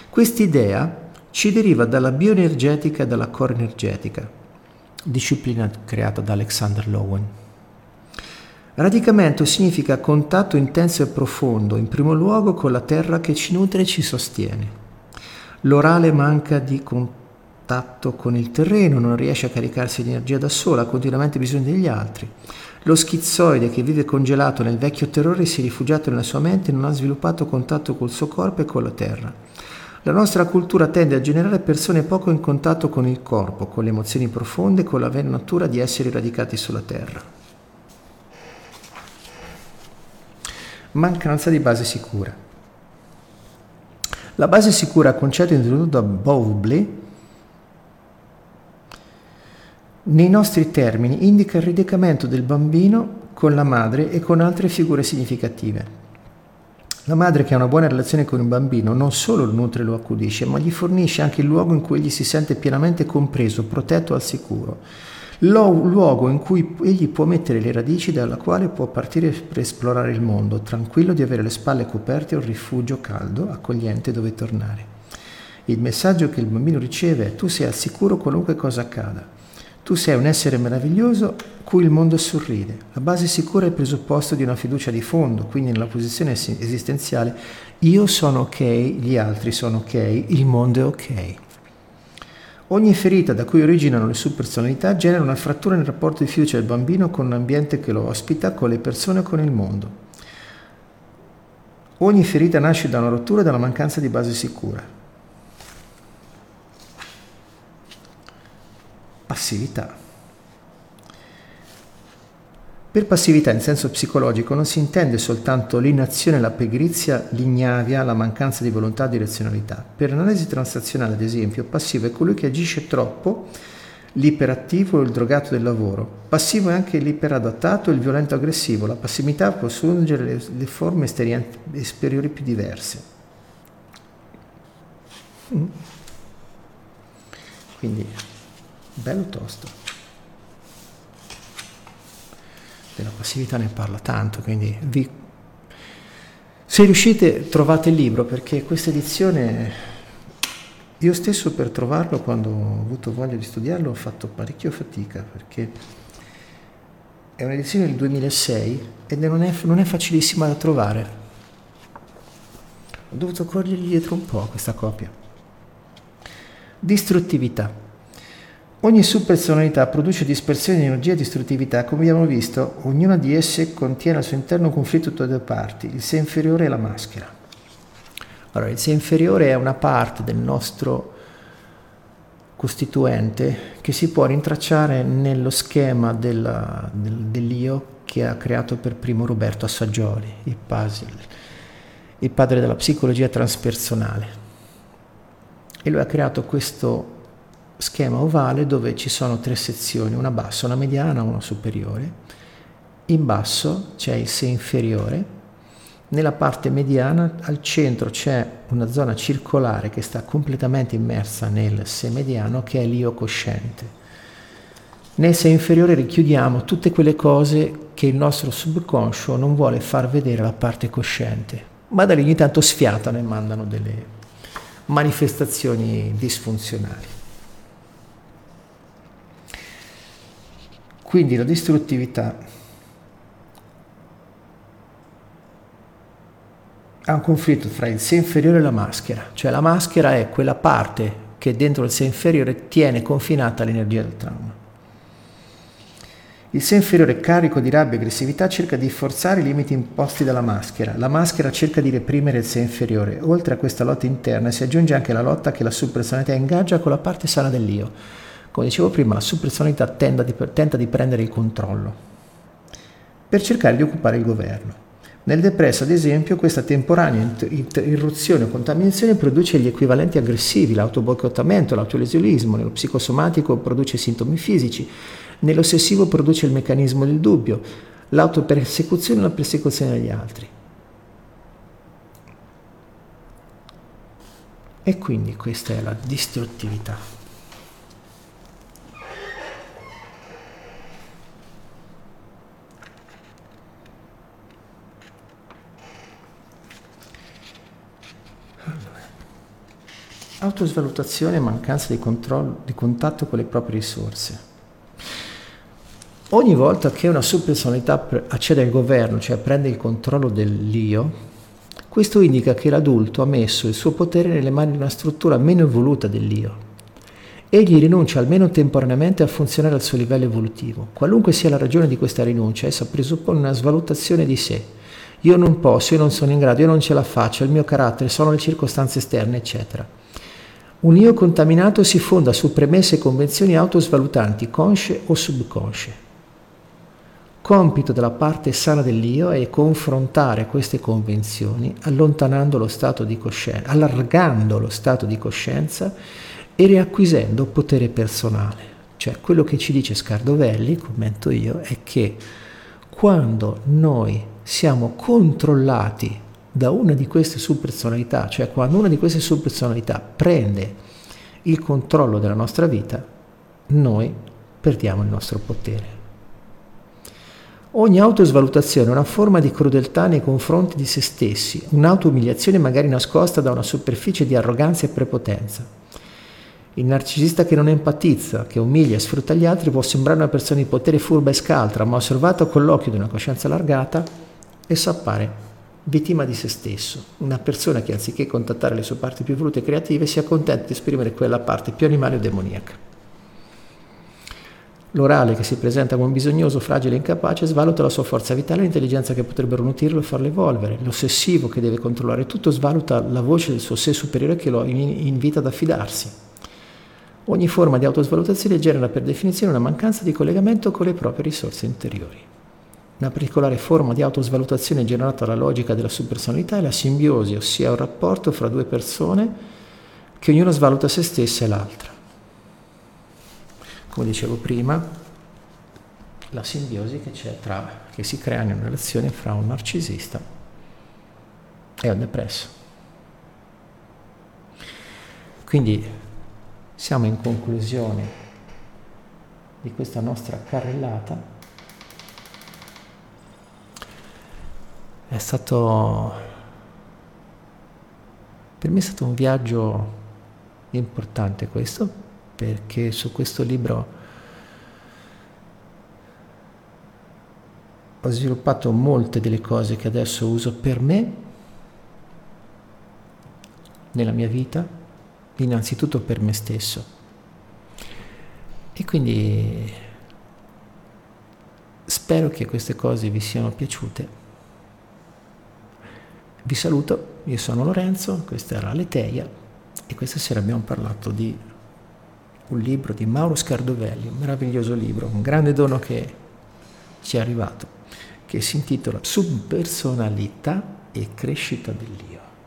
S1: Quest'idea ci deriva dalla bioenergetica e dalla core energetica, disciplina creata da Alexander Lowen. Radicamento significa contatto intenso e profondo, in primo luogo con la terra che ci nutre e ci sostiene. L'orale manca di contatto con il terreno, non riesce a caricarsi di energia da sola, ha continuamente bisogno degli altri. Lo schizzoide che vive congelato nel vecchio terrore si è rifugiato nella sua mente e non ha sviluppato contatto col suo corpo e con la terra. La nostra cultura tende a generare persone poco in contatto con il corpo, con le emozioni profonde e con la vera natura di essere radicati sulla terra. Mancanza di base sicura. La base sicura, concetto introdotto da Bowlby, nei nostri termini indica il radicamento del bambino con la madre e con altre figure significative. La madre che ha una buona relazione con un bambino non solo lo nutre e lo accudisce, ma gli fornisce anche il luogo in cui egli si sente pienamente compreso, protetto al sicuro luogo in cui egli può mettere le radici dalla quale può partire per esplorare il mondo, tranquillo di avere le spalle coperte e un rifugio caldo, accogliente dove tornare. Il messaggio che il bambino riceve è tu sei al sicuro qualunque cosa accada. Tu sei un essere meraviglioso cui il mondo sorride. La base sicura è il presupposto di una fiducia di fondo, quindi nella posizione esistenziale io sono ok, gli altri sono ok, il mondo è ok. Ogni ferita da cui originano le subpersonalità genera una frattura nel rapporto di fiducia del bambino con l'ambiente che lo ospita, con le persone e con il mondo. Ogni ferita nasce da una rottura e dalla mancanza di base sicura. Passività. Per passività in senso psicologico non si intende soltanto l'inazione, la pigrizia, l'ignavia, la mancanza di volontà e direzionalità. Per l'analisi transazionale, ad esempio, passivo è colui che agisce troppo, l'iperattivo o il drogato del lavoro. Passivo è anche l'iperadattato il violento aggressivo. La passività può assurgere le, le forme esteriori più diverse. Mm. Quindi, bello tosto. Della passività ne parla tanto, quindi vi... se riuscite trovate il libro perché questa edizione io stesso per trovarlo quando ho avuto voglia di studiarlo ho fatto parecchio fatica perché è un'edizione del 2006 ed non è, non è facilissima da trovare. Ho dovuto corrergli dietro un po' questa copia. Distruttività. Ogni subpersonalità produce dispersione di energia e distruttività, come abbiamo visto, ognuna di esse contiene al suo interno un conflitto tra due parti, il sé inferiore e la maschera. Allora, il sé inferiore è una parte del nostro costituente che si può rintracciare nello schema della, del, dell'io che ha creato per primo Roberto Assaggioli, il, puzzle, il padre della psicologia transpersonale. E lui ha creato questo schema ovale dove ci sono tre sezioni, una bassa, una mediana, una superiore. In basso c'è il sé inferiore, nella parte mediana al centro c'è una zona circolare che sta completamente immersa nel sé mediano che è l'io cosciente. Nel sé inferiore richiudiamo tutte quelle cose che il nostro subconscio non vuole far vedere alla parte cosciente, ma da lì ogni tanto sfiatano e mandano delle manifestazioni disfunzionali. Quindi la distruttività ha un conflitto fra il sé inferiore e la maschera, cioè la maschera è quella parte che dentro il sé inferiore tiene confinata l'energia del trauma. Il sé inferiore carico di rabbia e aggressività cerca di forzare i limiti imposti dalla maschera. La maschera cerca di reprimere il sé inferiore. Oltre a questa lotta interna si aggiunge anche la lotta che la subpersonalità ingaggia con la parte sana dell'io come dicevo prima, la subpersonalità tenta di, tenta di prendere il controllo per cercare di occupare il governo. Nel depresso, ad esempio, questa temporanea irruzione o contaminazione produce gli equivalenti aggressivi, l'autoboicottamento, l'autolesionismo, nello psicosomatico produce sintomi fisici, nell'ossessivo produce il meccanismo del dubbio, l'autopersecuzione e la persecuzione degli altri. E quindi questa è la distruttività. Autosvalutazione e mancanza di, controllo, di contatto con le proprie risorse. Ogni volta che una subpersonalità accede al governo, cioè prende il controllo dell'io, questo indica che l'adulto ha messo il suo potere nelle mani di una struttura meno evoluta dell'io. Egli rinuncia almeno temporaneamente a funzionare al suo livello evolutivo. Qualunque sia la ragione di questa rinuncia, essa presuppone una svalutazione di sé. Io non posso, io non sono in grado, io non ce la faccio, il mio carattere, sono le circostanze esterne, eccetera. Un io contaminato si fonda su premesse e convenzioni autosvalutanti, consce o subconsce. Compito della parte sana dell'io è confrontare queste convenzioni allontanando lo stato di coscienza, allargando lo stato di coscienza e riacquisendo potere personale. Cioè quello che ci dice Scardovelli, commento io, è che quando noi siamo controllati da una di queste subpersonalità, cioè quando una di queste subpersonalità prende il controllo della nostra vita, noi perdiamo il nostro potere. Ogni autosvalutazione è una forma di crudeltà nei confronti di se stessi, un'autoumiliazione magari nascosta da una superficie di arroganza e prepotenza. Il narcisista che non empatizza, che umilia e sfrutta gli altri può sembrare una persona di potere furba e scaltra, ma osservato con l'occhio di una coscienza allargata, esso appare vittima di se stesso, una persona che anziché contattare le sue parti più volute e creative si accontenta di esprimere quella parte più animale o demoniaca. L'orale che si presenta come bisognoso, fragile e incapace svaluta la sua forza vitale e l'intelligenza che potrebbero nutrirlo e farlo evolvere. L'ossessivo che deve controllare tutto svaluta la voce del suo sé superiore che lo invita ad affidarsi. Ogni forma di autosvalutazione genera per definizione una mancanza di collegamento con le proprie risorse interiori. Una particolare forma di autosvalutazione generata dalla logica della subpersonalità è la simbiosi, ossia un rapporto fra due persone che ognuno svaluta se stessa e l'altra come dicevo prima, la simbiosi che c'è tra, che si crea in una relazione fra un narcisista e un depresso. Quindi siamo in conclusione di questa nostra carrellata. È stato, per me è stato un viaggio importante questo, perché su questo libro ho sviluppato molte delle cose che adesso uso per me nella mia vita, innanzitutto per me stesso. E quindi spero che queste cose vi siano piaciute. Vi saluto, io sono Lorenzo, questa era Leteia e questa sera abbiamo parlato di un libro di Mauro Scardovelli, un meraviglioso libro, un grande dono che ci è arrivato, che si intitola Subpersonalità e crescita dell'io.